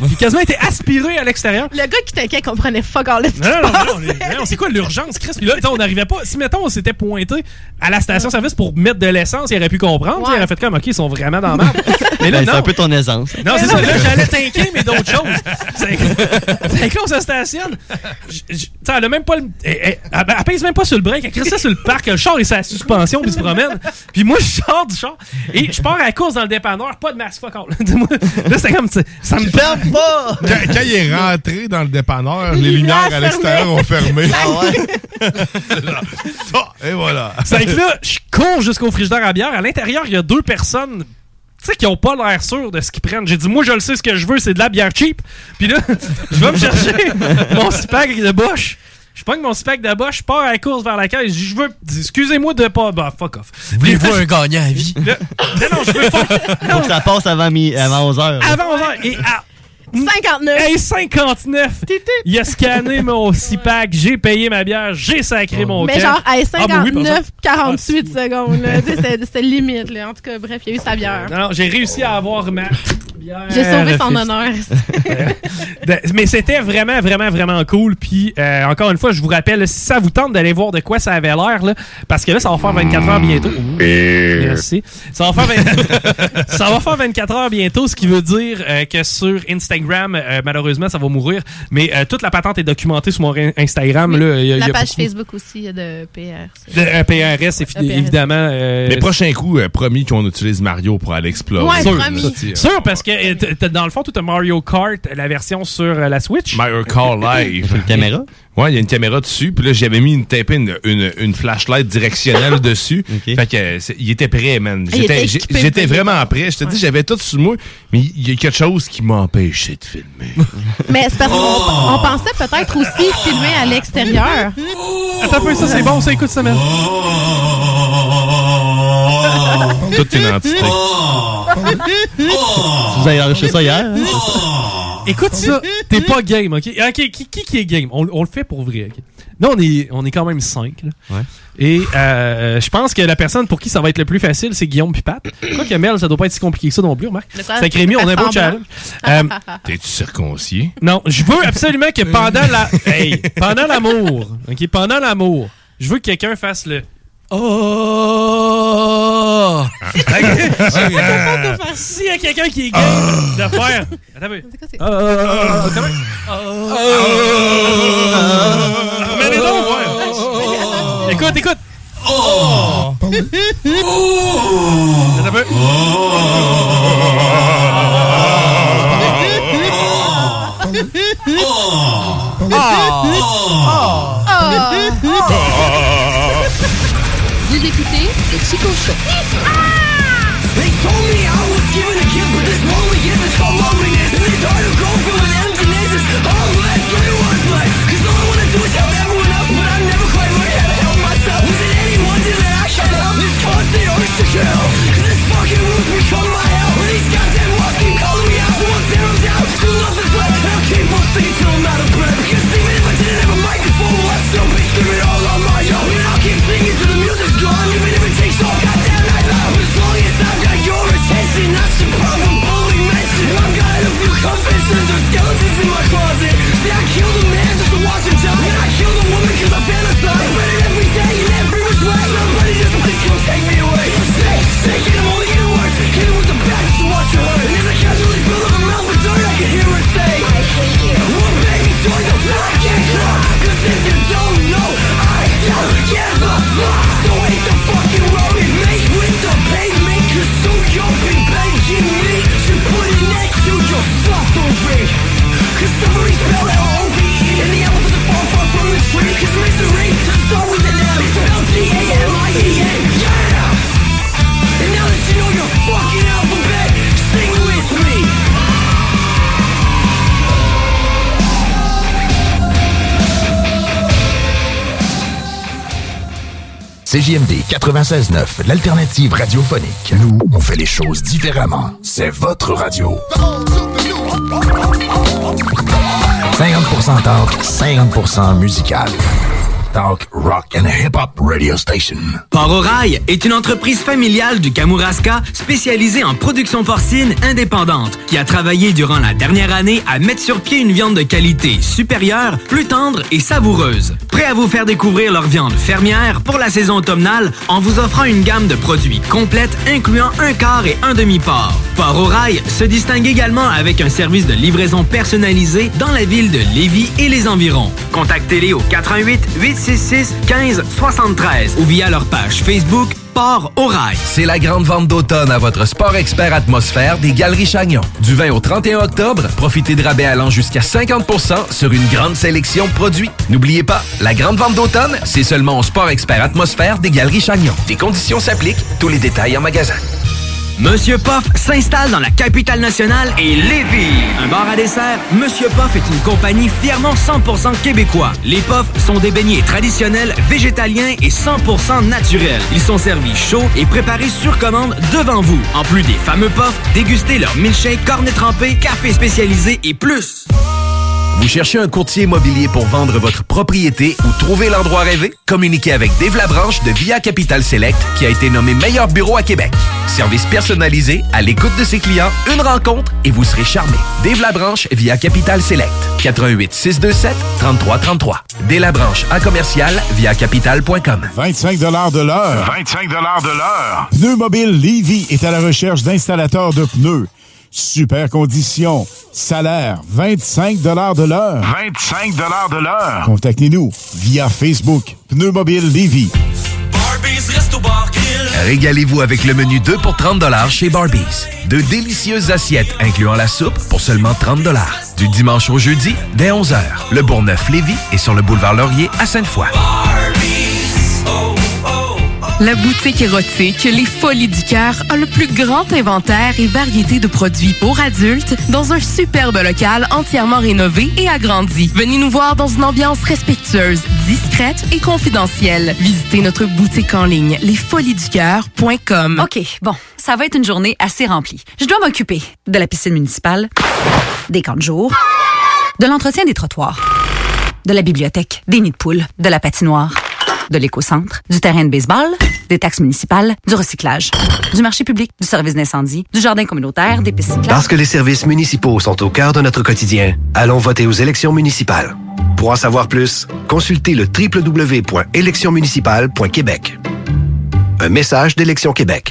J'ai quasiment été aspiré à l'extérieur. Le gars qui t'inquiète comprenait fuck all Non, non, non, non, non, c'est quoi l'urgence, Chris? Puis là, on n'arrivait pas. Si, mettons, on s'était pointé à la station-service pour mettre de l'essence, il aurait pu comprendre. Il aurait fait comme, OK, ils sont vraiment dans la merde. Mais là, Ben, c'est un peu ton aisance. Non, c'est ça. Là, j'allais t'inquiéter, mais d'autres choses. C'est que là, on se stationne. Sais, elle a même pas le. Elle, elle- elle- elle pèse même pas sur le break. Elle crée ça sur le parc. Le char est sa suspension, puis il se promène. Puis moi, je sors du char et je pars à la course dans le dépanneur. Pas de masse fuck all. Là, c'est comme. Ça me Ferme pas! Quand, quand il est rentré dans le dépanneur, les lumières à l'extérieur ont fermé. Ah ouais? Et voilà. C'est que là, je cours jusqu'au frigidaire à bière. À l'intérieur, il y a deux personnes. Tu sais, qui ont pas l'air sûrs de ce qu'ils prennent. J'ai dit, moi, je le sais, ce que je veux, c'est de la bière cheap. Puis là, je vais me chercher mon spack de Bosch. Je pogne mon spack de Bosch, je pars à la course vers la caisse. Je veux, excusez-moi de pas. Bah, fuck off. Voulez-vous un gagnant à vie? Non, non, je veux pas. Faut que ça passe avant, mi- avant 11h. Avant 11h. Et à 59. Hey, 59! Il a scanné mon 6-pack, j'ai payé ma bière, j'ai sacré mon Mais genre, à Ah, ben oui, par 59, exemple. 48 secondes. là. Tu sais, C'était limite. Là. En tout cas, bref, il y a eu sa bière. Non, non, j'ai réussi à avoir ma bière. J'ai sauvé son honneur. Mais c'était vraiment, vraiment, vraiment cool. Puis, euh, encore une fois, je vous rappelle, si ça vous tente d'aller voir de quoi ça avait l'air, là, parce que là, ça va faire 24 heures bientôt. Ouh, Merci. Ça va, faire 20 ça va faire 24 heures bientôt, ce qui veut dire euh, que sur Instagram, euh, malheureusement, ça va mourir. Mais euh, toute la patente est documentée sur mon in- Instagram. là, il y a- il y La a page beaucoup- Facebook aussi de PR. De, euh, PRS, fi- EPRS. évidemment. euh, Les prochains coups, euh, promis qu'on utilise Mario pour aller explorer. Ouais, Sûr, Sûr, parce que euh, t- t- dans le fond, tout Mario Kart, la version sur euh, la Switch. Mario Kart Live. Une caméra? Ouais, il y a une caméra dessus. Puis là, j'avais mis une tapé une, une, une flashlight directionnelle dessus. Fait que euh, il était prêt, man. Ah, J'étais vraiment prêt. Je te dis, j'avais tout sur moi. Mais il y a quelque chose qui m'empêchait de filmer. Mais c'est parce qu'on on pensait peut-être aussi filmer à l'extérieur. Attends un peu, ça c'est bon, ça écoute ça, man. Toute une entité. Vous avez enregistré ça hier? hein? Écoute ça, t'es pas game, ok? Ok, qui, qui, qui est game? On, on le fait pour vrai, ok? Là, on est, on est quand même cinq. là. Et euh, je pense que la personne pour qui ça va être le plus facile, c'est Guillaume Pipat. Quoi que Mel, ça doit pas être si compliqué que ça non plus, quoi? C'est Rémi, on a un beau challenge. Euh, T'es-tu circoncis? non, je veux absolument que pendant la. Hey, pendant l'amour, OK, pendant l'amour, je veux que quelqu'un fasse le. Oh! Je suis pas capable de faire y a quelqu'un qui est gay de faire. Attends un peu. Oh, comment? Mais allez donc, ouais. Écoute, écoute. Oh! Attends un peu. Vous le Chico Show. They told me I was given a gift, but this loneliness is called loneliness. And it's hard to go from an emptiness. It's all left it was like. Cause all I wanna do is help everyone else, but I never quite learned how to help myself. Was it any wonder that I can't help this constant urge to kill? Skeletons in my closet. See, I killed a man just to watch him die. And I killed a woman cause I CJMD 96.9, l'alternative radiophonique. Nous, on fait les choses différemment. C'est votre radio. 50% talk, 50% musical. Talk. Port au est une entreprise familiale du Kamouraska spécialisée en production porcine indépendante qui a travaillé durant la dernière année à mettre sur pied une viande de qualité supérieure, plus tendre et savoureuse. Prêt à vous faire découvrir leur viande fermière pour la saison automnale en vous offrant une gamme de produits complète incluant un quart et un demi-port. Port au se distingue également avec un service de livraison personnalisé dans la ville de Lévis et les environs. Contactez-les au 88 866 15 73 ou via leur page Facebook Port au Rail. C'est la grande vente d'automne à votre Sport Expert Atmosphère des Galeries Chagnon. Du 20 au 31 octobre, profitez de rabais allant jusqu'à 50% sur une grande sélection de produits. N'oubliez pas, la grande vente d'automne, c'est seulement au Sport Expert Atmosphère des Galeries Chagnon. Des conditions s'appliquent, tous les détails en magasin. Monsieur Poff s'installe dans la capitale nationale et Lévis. Un bar à dessert, Monsieur Poff est une compagnie fièrement 100% québécois. Les Poffs sont des beignets traditionnels, végétaliens et 100% naturels. Ils sont servis chauds et préparés sur commande devant vous. En plus des fameux Poffs, dégustez leur milkshake, cornet trempé, café spécialisé et plus. Vous cherchez un courtier immobilier pour vendre votre propriété ou trouver l'endroit rêvé? Communiquez avec Dave Labranche de Via Capital Select qui a été nommé meilleur bureau à Québec. Service personnalisé, à l'écoute de ses clients, une rencontre et vous serez charmé. Dave Labranche via Capital Select. 88 627 3333. Dave Labranche en commercial via capital.com. 25 de l'heure. 25 de l'heure. Pneu Mobile Levy est à la recherche d'installateurs de pneus. Super conditions. Salaire 25 de l'heure. 25 de l'heure. Contactez-nous via Facebook. Pneu Mobile Levy. Régalez-vous avec le menu 2 pour 30 chez Barbies. De délicieuses assiettes incluant la soupe pour seulement 30 Du dimanche au jeudi, dès 11h. Le Bourgneuf-Lévis est sur le boulevard Laurier à Sainte-Foy. La boutique érotique Les Folies du Cœur a le plus grand inventaire et variété de produits pour adultes dans un superbe local entièrement rénové et agrandi. Venez nous voir dans une ambiance respectueuse, discrète et confidentielle. Visitez notre boutique en ligne lesfoliesducoeur.com. OK, bon, ça va être une journée assez remplie. Je dois m'occuper de la piscine municipale, des camps de jour, de l'entretien des trottoirs, de la bibliothèque, des nids de poules, de la patinoire, de l'éco-centre, du terrain de baseball, des taxes municipales, du recyclage, du marché public, du service d'incendie, du jardin communautaire, des cyclables. Parce que les services municipaux sont au cœur de notre quotidien, allons voter aux élections municipales. Pour en savoir plus, consultez le www.électionsmunicipales.québec. Un message d'Élection Québec.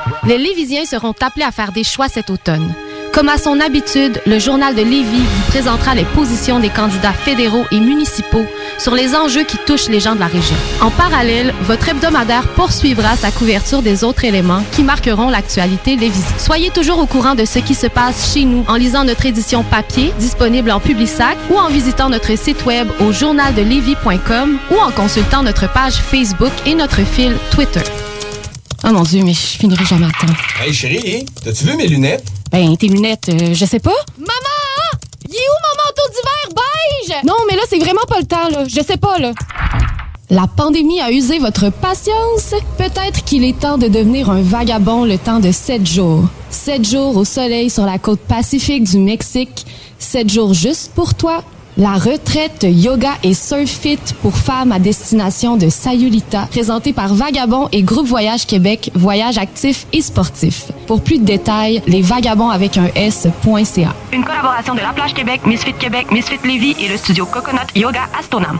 Les Lévisiens seront appelés à faire des choix cet automne. Comme à son habitude, le journal de Lévis vous présentera les positions des candidats fédéraux et municipaux sur les enjeux qui touchent les gens de la région. En parallèle, votre hebdomadaire poursuivra sa couverture des autres éléments qui marqueront l'actualité lévisienne. Soyez toujours au courant de ce qui se passe chez nous en lisant notre édition papier disponible en Publisac ou en visitant notre site web au journaldelevis.com ou en consultant notre page Facebook et notre fil Twitter. Oh mon Dieu, mais je finirai jamais à temps. Hey chérie, t'as-tu vu mes lunettes? Ben, tes lunettes, euh, je sais pas. Maman! Il est où mon manteau d'hiver beige? Non, mais là, c'est vraiment pas le temps, là. Je sais pas, là. La pandémie a usé votre patience? Peut-être qu'il est temps de devenir un vagabond le temps de sept jours. Sept jours au soleil sur la côte pacifique du Mexique. Sept jours juste pour toi. La retraite yoga et surf fit pour femmes à destination de Sayulita, présentée par Vagabond et Groupe Voyage Québec, voyage actif et sportif. Pour plus de détails, les vagabonds avec un S.ca. Une collaboration de La Plage Québec, Misfit Québec, Misfit Lévis et le studio Coconut Yoga Astonam.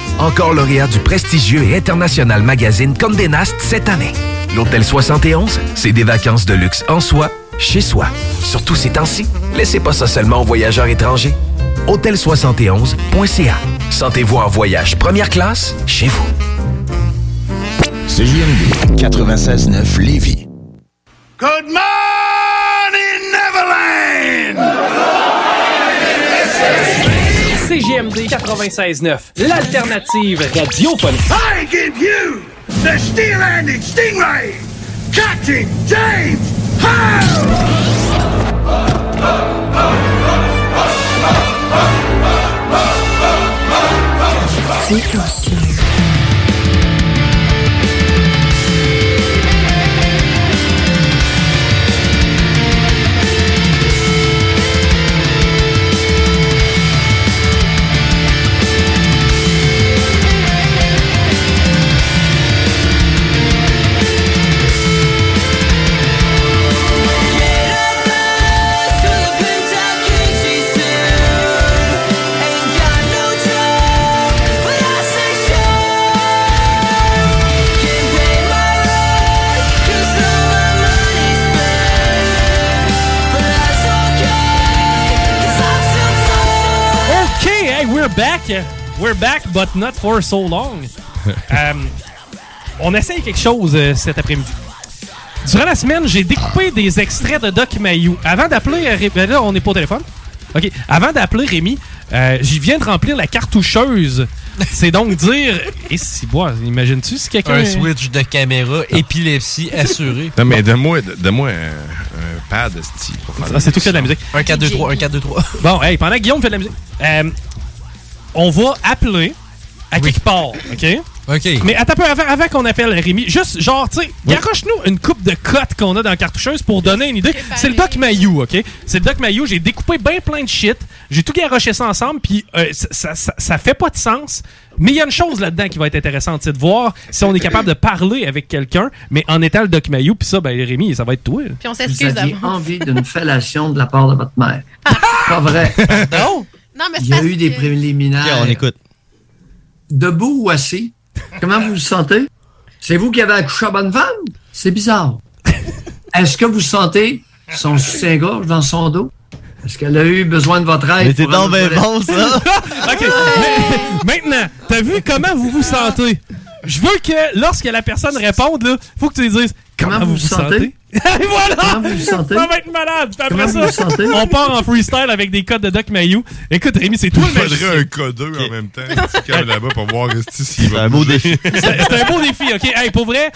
Encore lauréat du prestigieux et international magazine Condé Nast cette année. L'Hôtel 71, c'est des vacances de luxe en soi, chez soi. Surtout ces temps-ci, laissez pas ça seulement aux voyageurs étrangers. Hôtel71.ca. Sentez-vous en voyage première classe chez vous. CJMD 96.9 Lévis. Good morning, CGMD 96.9, l'alternative radiophonique. I give you the steel-handed stingray, Captain James OK, we're back. We're back, but not for so long. Euh, on essaye quelque chose euh, cet après-midi. Durant la semaine, j'ai découpé des extraits de Doc Mayou. Avant d'appeler... euh, Ré- ben là, on n'est pas au téléphone. OK. Avant d'appeler Rémi, euh, j'y viens de remplir la cartoucheuse. C'est donc dire... Et si, bois, imagines-tu si quelqu'un... Un switch de caméra, épilepsie assurée. Non, mais donne-moi donne-moi un, un pad, faire Ah, c'est tout que de la musique. Un 4, 2, 3, un 4, 2, 3. Bon, hey, pendant que Guillaume fait de la musique, euh, on va appeler à quelque part, OK? OK. Mais attends un peu avant, avant qu'on appelle Rémi, juste genre, tu sais, garoche-nous une coupe de cotes qu'on a dans la cartoucheuse pour donner une idée. C'est le Doc Mayou, OK? C'est le Doc Mayou. J'ai découpé bien plein de shit. J'ai tout garoché ça ensemble, puis euh, ça, ça, ça- ça fait pas de sens. Mais il y a une chose là-dedans qui va être intéressante, c'est de voir si on est capable de parler avec quelqu'un, mais en étant le Doc Mayou, puis ça, ben Rémi, ça va être toi. Puis on Vous s'excuse aviez d'avance. envie d'une fellation de la part de votre mère. Pas vrai. Non? Non, mais Il y a eu des préliminaires. On écoute. Debout ou assis? Comment vous vous sentez? C'est vous qui avez accouché à bonne femme? C'est bizarre. Est-ce que vous sentez son soutien-gorge dans son dos? Est-ce qu'elle a eu besoin de votre aide? Mais c'est donc ben bon, ça. OK. mais- Maintenant, t'as vu comment vous vous sentez? Je veux que lorsque la personne réponde, là, faut que tu lui dises comment, vous vous sentez? Voilà! Comment vous vous sentez? Ça va être malade. Puis après ça, on part en freestyle avec des codes de Doc Mayou. Écoute, Rémi, c'est toi Il le magicien. faudrait un codeur en même temps. Calmes là-bas pour voir s'il va un beau défi. C'est c'est un beau défi, OK? Hey, pour vrai,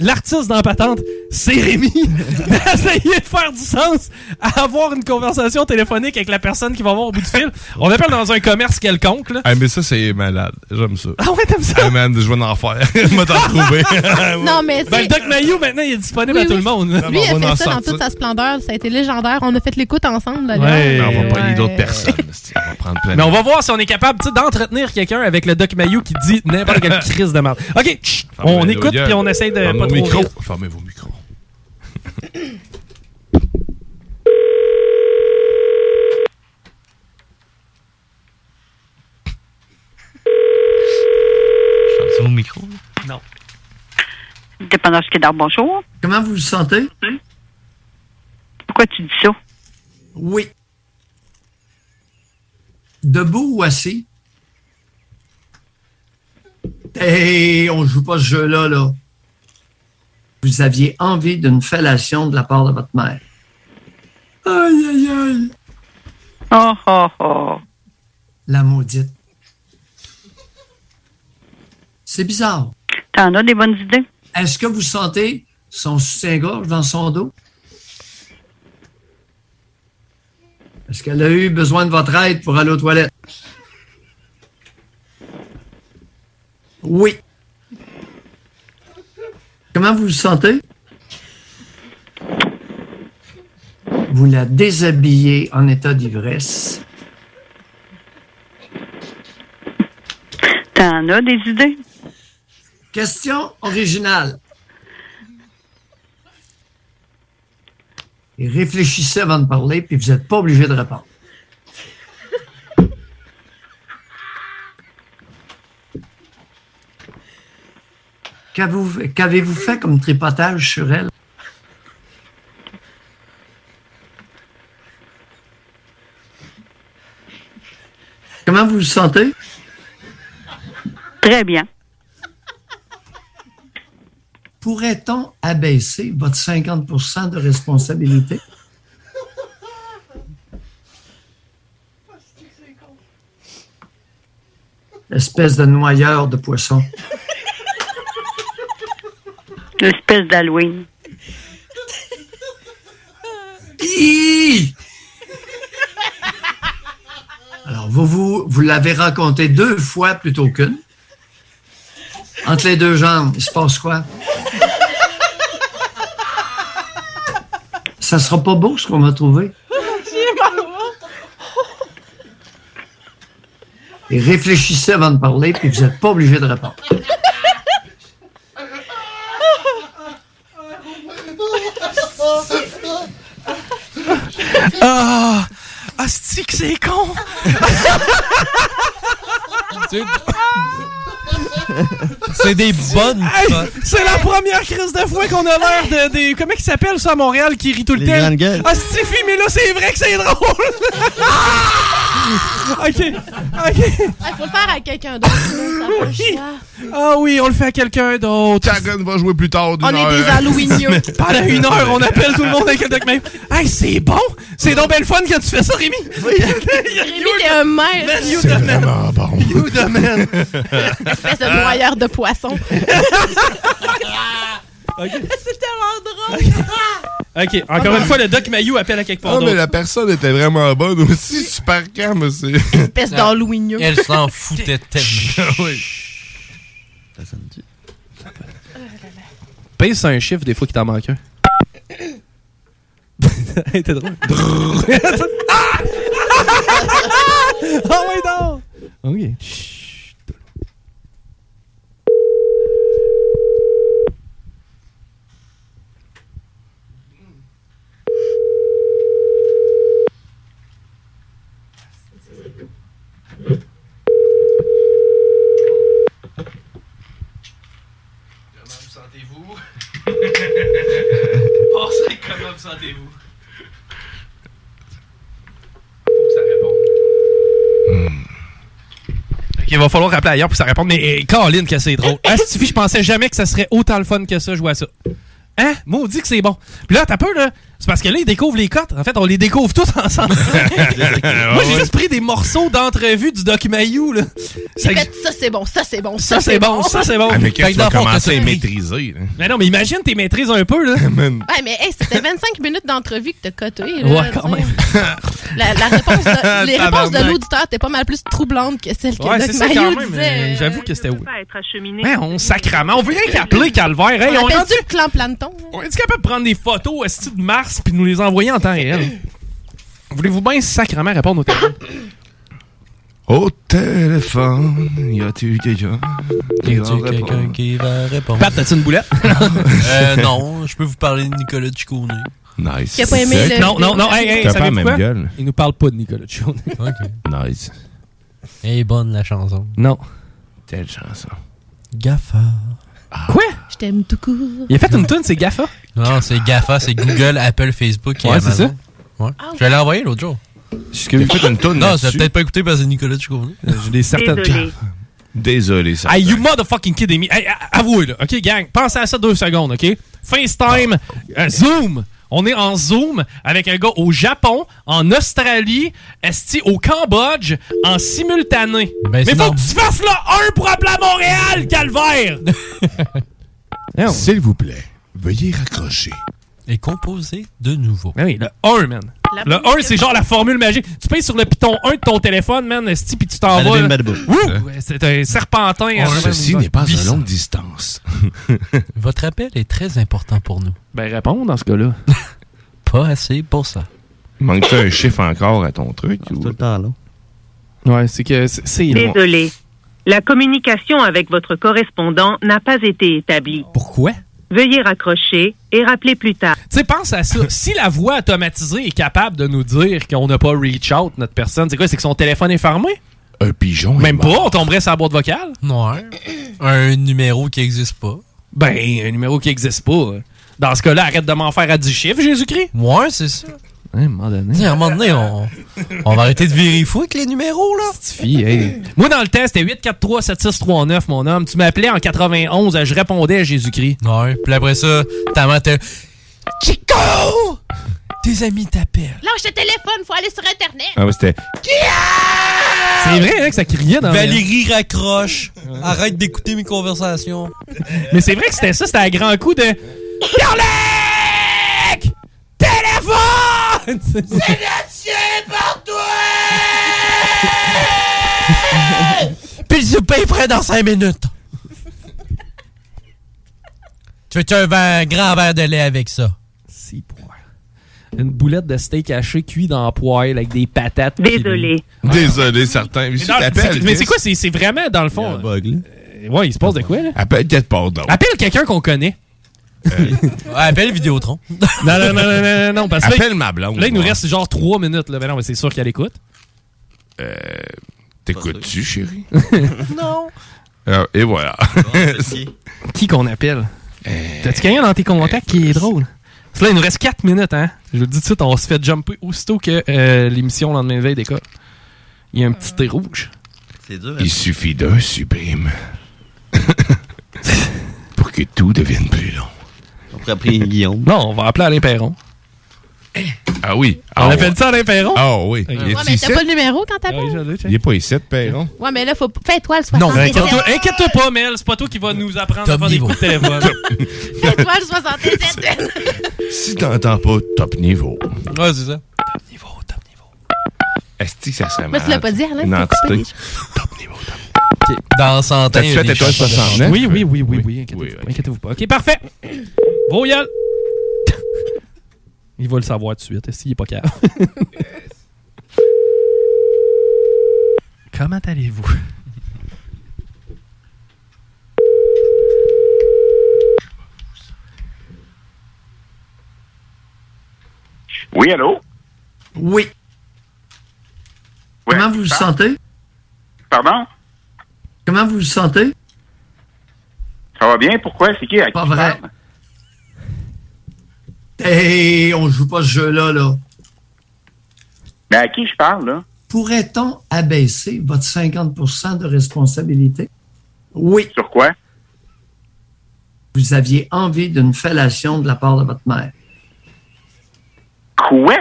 l'artiste dans la patente, c'est Rémi. D'essayer de faire du sens à avoir une conversation téléphonique avec la personne qui va voir au bout du fil. On appelle dans un commerce quelconque, là. Ah, mais ça, c'est malade. J'aime ça. Ah ouais, t'aimes ça? Man, je vais en faire. Je vais t'en trouver. Non, mais Ben, c'est- le Doc Mayou, maintenant, il est disponible Oui, à tout oui. le monde. Lui, il a fait ça dans toute sa splendeur. Ça a été légendaire. On a fait l'écoute ensemble, d'ailleurs. Ouais, on va pas ouais. d'autres personnes. On va prendre plein Mais on va voir si on est capable tu sais, d'entretenir quelqu'un avec le Doc Mayou qui dit n'importe quelle crise de merde. OK, chut, on écoute puis on essaye de Fermez pas vos trop micros. rire. Fermez vos micros. Je ferme ça micro. Non. Dépendance Quédard, bonjour. Comment vous vous sentez? Pourquoi tu dis ça? Oui. Debout ou assis? Hey, on joue pas ce jeu-là, là. Vous aviez envie d'une fellation de la part de votre mère. Aïe, aïe, aïe. Oh, oh, oh. La maudite. C'est bizarre. T'en as des bonnes idées? Est-ce que vous sentez son soutien-gorge dans son dos? Est-ce qu'elle a eu besoin de votre aide pour aller aux toilettes? Oui. Comment vous vous sentez? Vous la déshabillez en état d'ivresse. T'en as des idées? Question originale. Réfléchissez avant de parler, puis vous n'êtes pas obligé de répondre. Qu'avez-vous qu'avez-vous fait comme tripotage sur elle? Comment vous vous sentez? Très bien. Pourrait-on abaisser votre 50% de responsabilité? Espèce de noyeur de poisson. Espèce d'Halloween. Alors, vous, vous, vous l'avez raconté deux fois plutôt qu'une. Entre les deux jambes, il se passe quoi? Ça sera pas beau ce qu'on va trouver. Et réfléchissez avant de parler, puis vous n'êtes pas obligé de répondre. Ah! Asti que c'est con! C'est des bonnes Hey, c'est la première crise de fois qu'on a l'air de des. Comment ils s'appellent ça à Montréal qui rit tout le Les temps? Ah, Stiffy, mais là, c'est vrai que c'est drôle! ok, ok. Il faut le faire à quelqu'un d'autre. Ah oui, on le fait à quelqu'un d'autre. Chagan va jouer plus tard. On est des Halloweenieux. Pendant une heure, on appelle tout le monde avec le doc même. Hey, c'est bon! C'est donc belle fun quand tu fais ça, Rémi! Rémi, t'es un maître. You the man! bon. You the man! Espèce de noyeur de poisson. Ok. C'est tellement drôle. Ok, encore une fois, le Doc Mayou appelle à quelque part Ah, mais la personne était vraiment bonne aussi. Super calme, c'est. Espèce d'Halloweenieux. Elle s'en foutait tellement. oui. Ça? Pèse sur un chiffre des fois qu'il t'en manque un. hey, t'es drôle. ah! oh, ouais, non! Ok. Chut. Ok, il va falloir rappeler ailleurs pour que ça réponde. Mais eh, Caroline, que c'est drôle. Ah, Stifi, je pensais jamais que ça serait autant le fun que ça, jouer à ça. Hein? Maudit que c'est bon. Puis là, t'as peur, là? C'est parce que là, ils découvrent les cotes. En fait, on les découvre tous ensemble. Moi, j'ai juste pris des morceaux d'entrevue du Doc Mayou, là. J'ai fait ça, c'est bon, ça, c'est bon, ça, Ça, c'est bon, ça, c'est bon. Ah, mais quand Fait tu vas commencer à maîtriser. là. Mais non, mais imagine, t'es maîtrises un peu, là. Ouais, mais hey, c'était 25 minutes d'entrevue que t'as coté. là, Ouais, quand même. La, la réponse de, les réponses de l'auditeur étaient pas mal plus troublantes que celles que Ouais, Doc c'est ça Mayou quand même. disait. J'avoue que c'était oui. Mais on sacrament. On veut rien qu'appeler Calvaire. On on ça le clan planton. On est capable de prendre des photos de Mars? Puis nous les envoyer en temps réel? Voulez-vous bien sacrement répondre au téléphone? Au téléphone, y a-tu quelqu'un qui va qui va répondre? Pat, t'as-tu une boulette? euh, non, je peux vous parler de Nicolas Ciccone. Nice. Qui a pas aimé le- Non, non, non. Hey, hey, pas même quoi? gueule. Il nous parle pas de Nicolas Ciccone. OK. Nice. Elle est bonne, la chanson. Non. Telle chanson. Gaffa. Quoi? Je t'aime tout court. Il a fait une tune, c'est Gaffa? Non, c'est Gaffa, c'est Google, Apple, Facebook et Ouais, c'est Amazon. ça. Ouais. Je l'ai envoyé l'autre jour. Est-ce que vous faites une toune Non, tu l'as peut-être pas écouté parce que c'est Nicolas Ciccone. Je l'ai certainement. Désolé. Désolé, ça. Hey, you motherfucking kidding me. Hey, a- avouez, là. OK, gang, pensez à ça deux secondes, OK? FaceTime, euh, Zoom. On est en Zoom avec un gars au Japon, en Australie, esti, au Cambodge, en simultané. Ben, Mais faut que tu fasses là un pour appeler à Montréal, calvaire! S'il vous plaît, veuillez raccrocher. Et composé de nouveau. Ben oui, le 1, man. Le 1, c'est genre la formule magique. Tu payes sur le piton 1 de ton téléphone, man, esti, puis tu t'en vas. C'est un serpentin. hein, Ceci n'est pas à longue distance. Votre appel est très important pour nous. Ben, réponds dans ce cas-là. Pas assez pour ça. Manque-tu un chiffre encore à ton truc? ou- Tout le temps, là. Ouais, c'est que c'est- c'est long. Désolé. La communication avec votre correspondant n'a pas été établie. Pourquoi? Veuillez raccrocher et rappeler plus tard. Tu sais, pense à ça. si la voix automatisée est capable de nous dire qu'on n'a pas reach out notre personne, c'est quoi? C'est que son téléphone est fermé? Un pigeon. Même pas, on tomberait sur la boîte vocale? Ouais. Un numéro qui existe pas. Ben, un numéro qui existe pas. Dans ce cas-là, arrête de m'en faire à 10 chiffres, Jésus-Christ. Ouais, c'est ça. Hein, à un moment donné. Tu sais, à un moment donné, on, on va arrêter de virer fou avec les numéros, là. Fille, hey. Moi, dans le test, c'était 843-7639, mon homme. Tu m'appelais en 91, je répondais à Jésus-Christ. Ouais. Puis après ça, ta mère te. Chico! Tes amis t'appellent. Lâche le téléphone, faut aller sur Internet. Ah ouais, c'était. C'est vrai hein, que ça criait dans Valérie raccroche. Arrête d'écouter mes conversations. Mais c'est vrai que c'était ça, c'était un grand coup de. Pierre-Luc! Téléphone! C'est le par toi! Puis le souper est prêt dans 5 minutes. tu veux-tu un verre- grand verre de lait avec ça? Si, poire. Une boulette de steak haché cuit dans poêle avec des patates. Désolé. Désolé, certain. Mais c'est- quoi? C'est vraiment, dans le fond. euh, ouais, il se passe de quoi, là? Appelle quelqu'un qu'on connaît. Ouais, appelle Vidéotron. Non, non, non, non, non, non, parce que là, Appelle ma blonde. Là, il nous reste genre 3 minutes. Là. Ben non, mais c'est sûr qu'elle écoute. Euh, T'écoutes-tu, chérie? non. Ah, et voilà. Qui? Qu'on appelle? T'as-tu quelqu'un dans tes contacts qui est drôle? Parce que là, il nous reste 4 minutes, hein? Je vous le dis tout de suite, on se fait jumper aussitôt que euh, l'émission lendemain de veille décolle. Il y a un petit thé rouge. C'est dur. Il suffit d'un sublime pour que tout devienne plus long. Appeler Guillaume. Non, on va appeler Alain Perron. Ah oui. On Ah, appelle ça Alain Perron? Ah oui. Il Ouais, ici? t'as pas le numéro quand t'appelles? Il est pas ici, Perron. Ouais, mais là, faut. Fais-toi le 77. Non, inquiète-toi inquiète-toi pas, Mel. C'est pas toi qui va nous apprendre à Top faire des niveau. coups de téléphone. Fais-toi le 77. Si t'entends pas top niveau, Ouais, c'est ça. est-ce que ça serait Mais tu l'as pas dit, Alain, Une t'as coupé entité. Dans 100 ans. T'as-tu il y a fait des étoile choses- 69? Oui, oui, oui, oui, oui. Inquiétez-vous pas, inquiétez-vous pas. OK, parfait. Voyal. Il va le savoir tout de suite, s'il est pas capable. Comment allez-vous? Oui, allô? Oui. Comment vous vous sentez? Pardon? Comment vous vous sentez? Ça va bien? Pourquoi? C'est qui? à Pas vrai. parle? Hey, on joue pas ce jeu-là, là. Mais à qui je parle, là? Pourrait-on abaisser votre 50% de responsabilité? Oui. Sur quoi? Vous aviez envie d'une fellation de la part de votre mère. Quoi?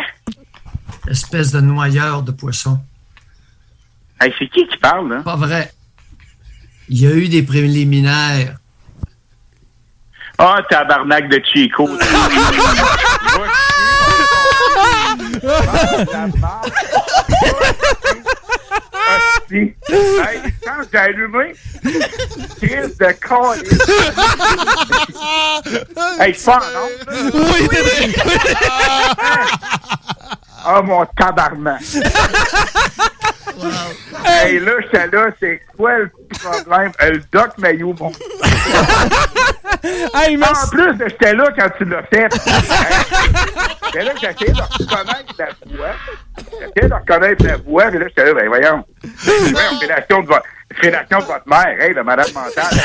Espèce de noyeur de poisson. Hey, c'est qui qui parle, là? Pas vrai. Il y a eu des préliminaires. Ah, tabarnak de Chico. Hey, quand j'ai allumé, crise de con. hey, je pars, non? Oui, Oh, mon tabarnak. Hey, là, j'étais là, c'est quoi le problème? Euh, Le Doc Mayo, mon. Hey, merci. En plus, j'étais là quand tu l'as fait. J'étais là, j'essayais de reconnaître la voix. J'essayais de reconnaître la voix, mais là, j'étais là, ben voyons. Voyons, fellation de, vo de votre mère, hey, la malade mentale.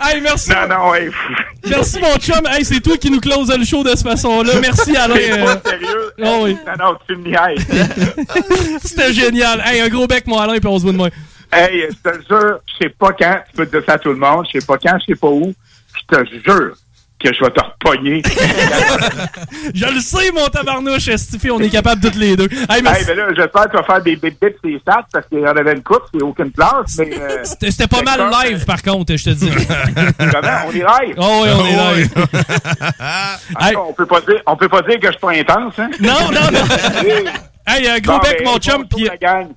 Hey, merci. Non, non, hey. Merci, mon chum. Hey, c'est toi qui nous close le show de cette façon-là. Merci, Alain. C'est Euh, sérieux. Oh oui. Non, non, tu me niaises. C'était génial. Hey, un gros bec, mon Alain, puis on se voit demain. Hey, je te jure, je sais pas quand, tu peux te dire ça à tout le monde, je sais pas quand, je sais pas où, je te jure que je vais te repogner. Je le sais, mon tabarnouche, Estifi, on est capable toutes les deux. Hey, merci. hey, ben là, j'espère que tu vas faire des big bits des stats parce qu'il y en avait une coupe, c'est aucune place, mais... euh, C'était pas mal comme, live, par contre, je te dis. Comment? On est live? Oh oui, on est live. Hey. On peut pas dire, on peut pas dire que je suis pas intense, hein? Non, non, non. Hey, un gros Bon, bec, ben, mon chum, puis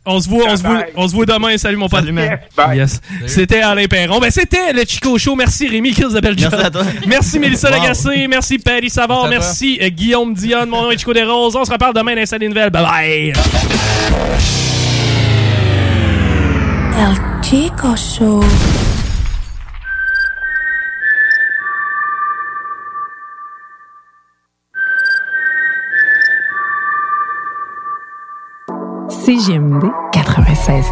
on se voit, on se voit, Bye. on se voit demain. Salut, mon pote. Yes, bye. Yes. C'était Alain Perron. Ben, c'était le Chico Show. Merci, Rémi, Chris de Merci job. à toi. Merci, Mélissa Wow. Lagacé. Merci, Patty Savard. Merci euh, Guillaume Dionne. Mon nom est Chico Desroses. On se reparle demain dans Salut Nouvelle. Bye bye. El Chico Show. CGMD 96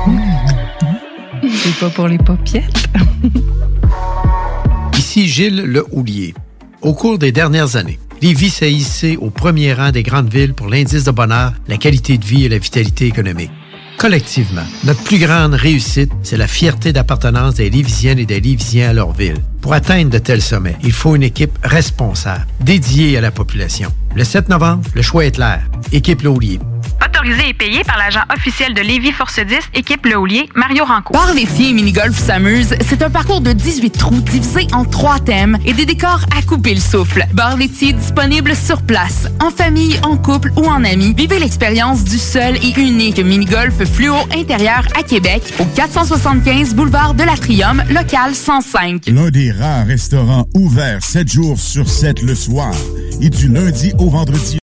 C'est pas pour les popiettes. Ici Gilles Le Houlier. Au cours des dernières années, Lévis s'est hissé au premier rang des grandes villes pour l'indice de bonheur, la qualité de vie et la vitalité économique. Collectivement, notre plus grande réussite, c'est la fierté d'appartenance des Lévisiennes et des Lévisiens à leur ville. Pour atteindre de tels sommets, il faut une équipe responsable, dédiée à la population. Le 7 novembre, le choix est clair. Équipe Le Houlier. Autorisé et payé par l'agent officiel de Lévis Force 10, équipe Le Houlier, Mario Ranco. Bar laitier et mini-golf s'amuse, c'est un parcours de 18 trous divisé en trois thèmes et des décors à couper le souffle. Bar laitier disponible sur place, en famille, en couple ou en amis. Vivez l'expérience du seul et unique mini-golf fluo intérieur à Québec au 475 boulevard de l'Atrium, local 105. L'un des rares restaurants ouverts 7 jours sur 7 le soir et du lundi au vendredi.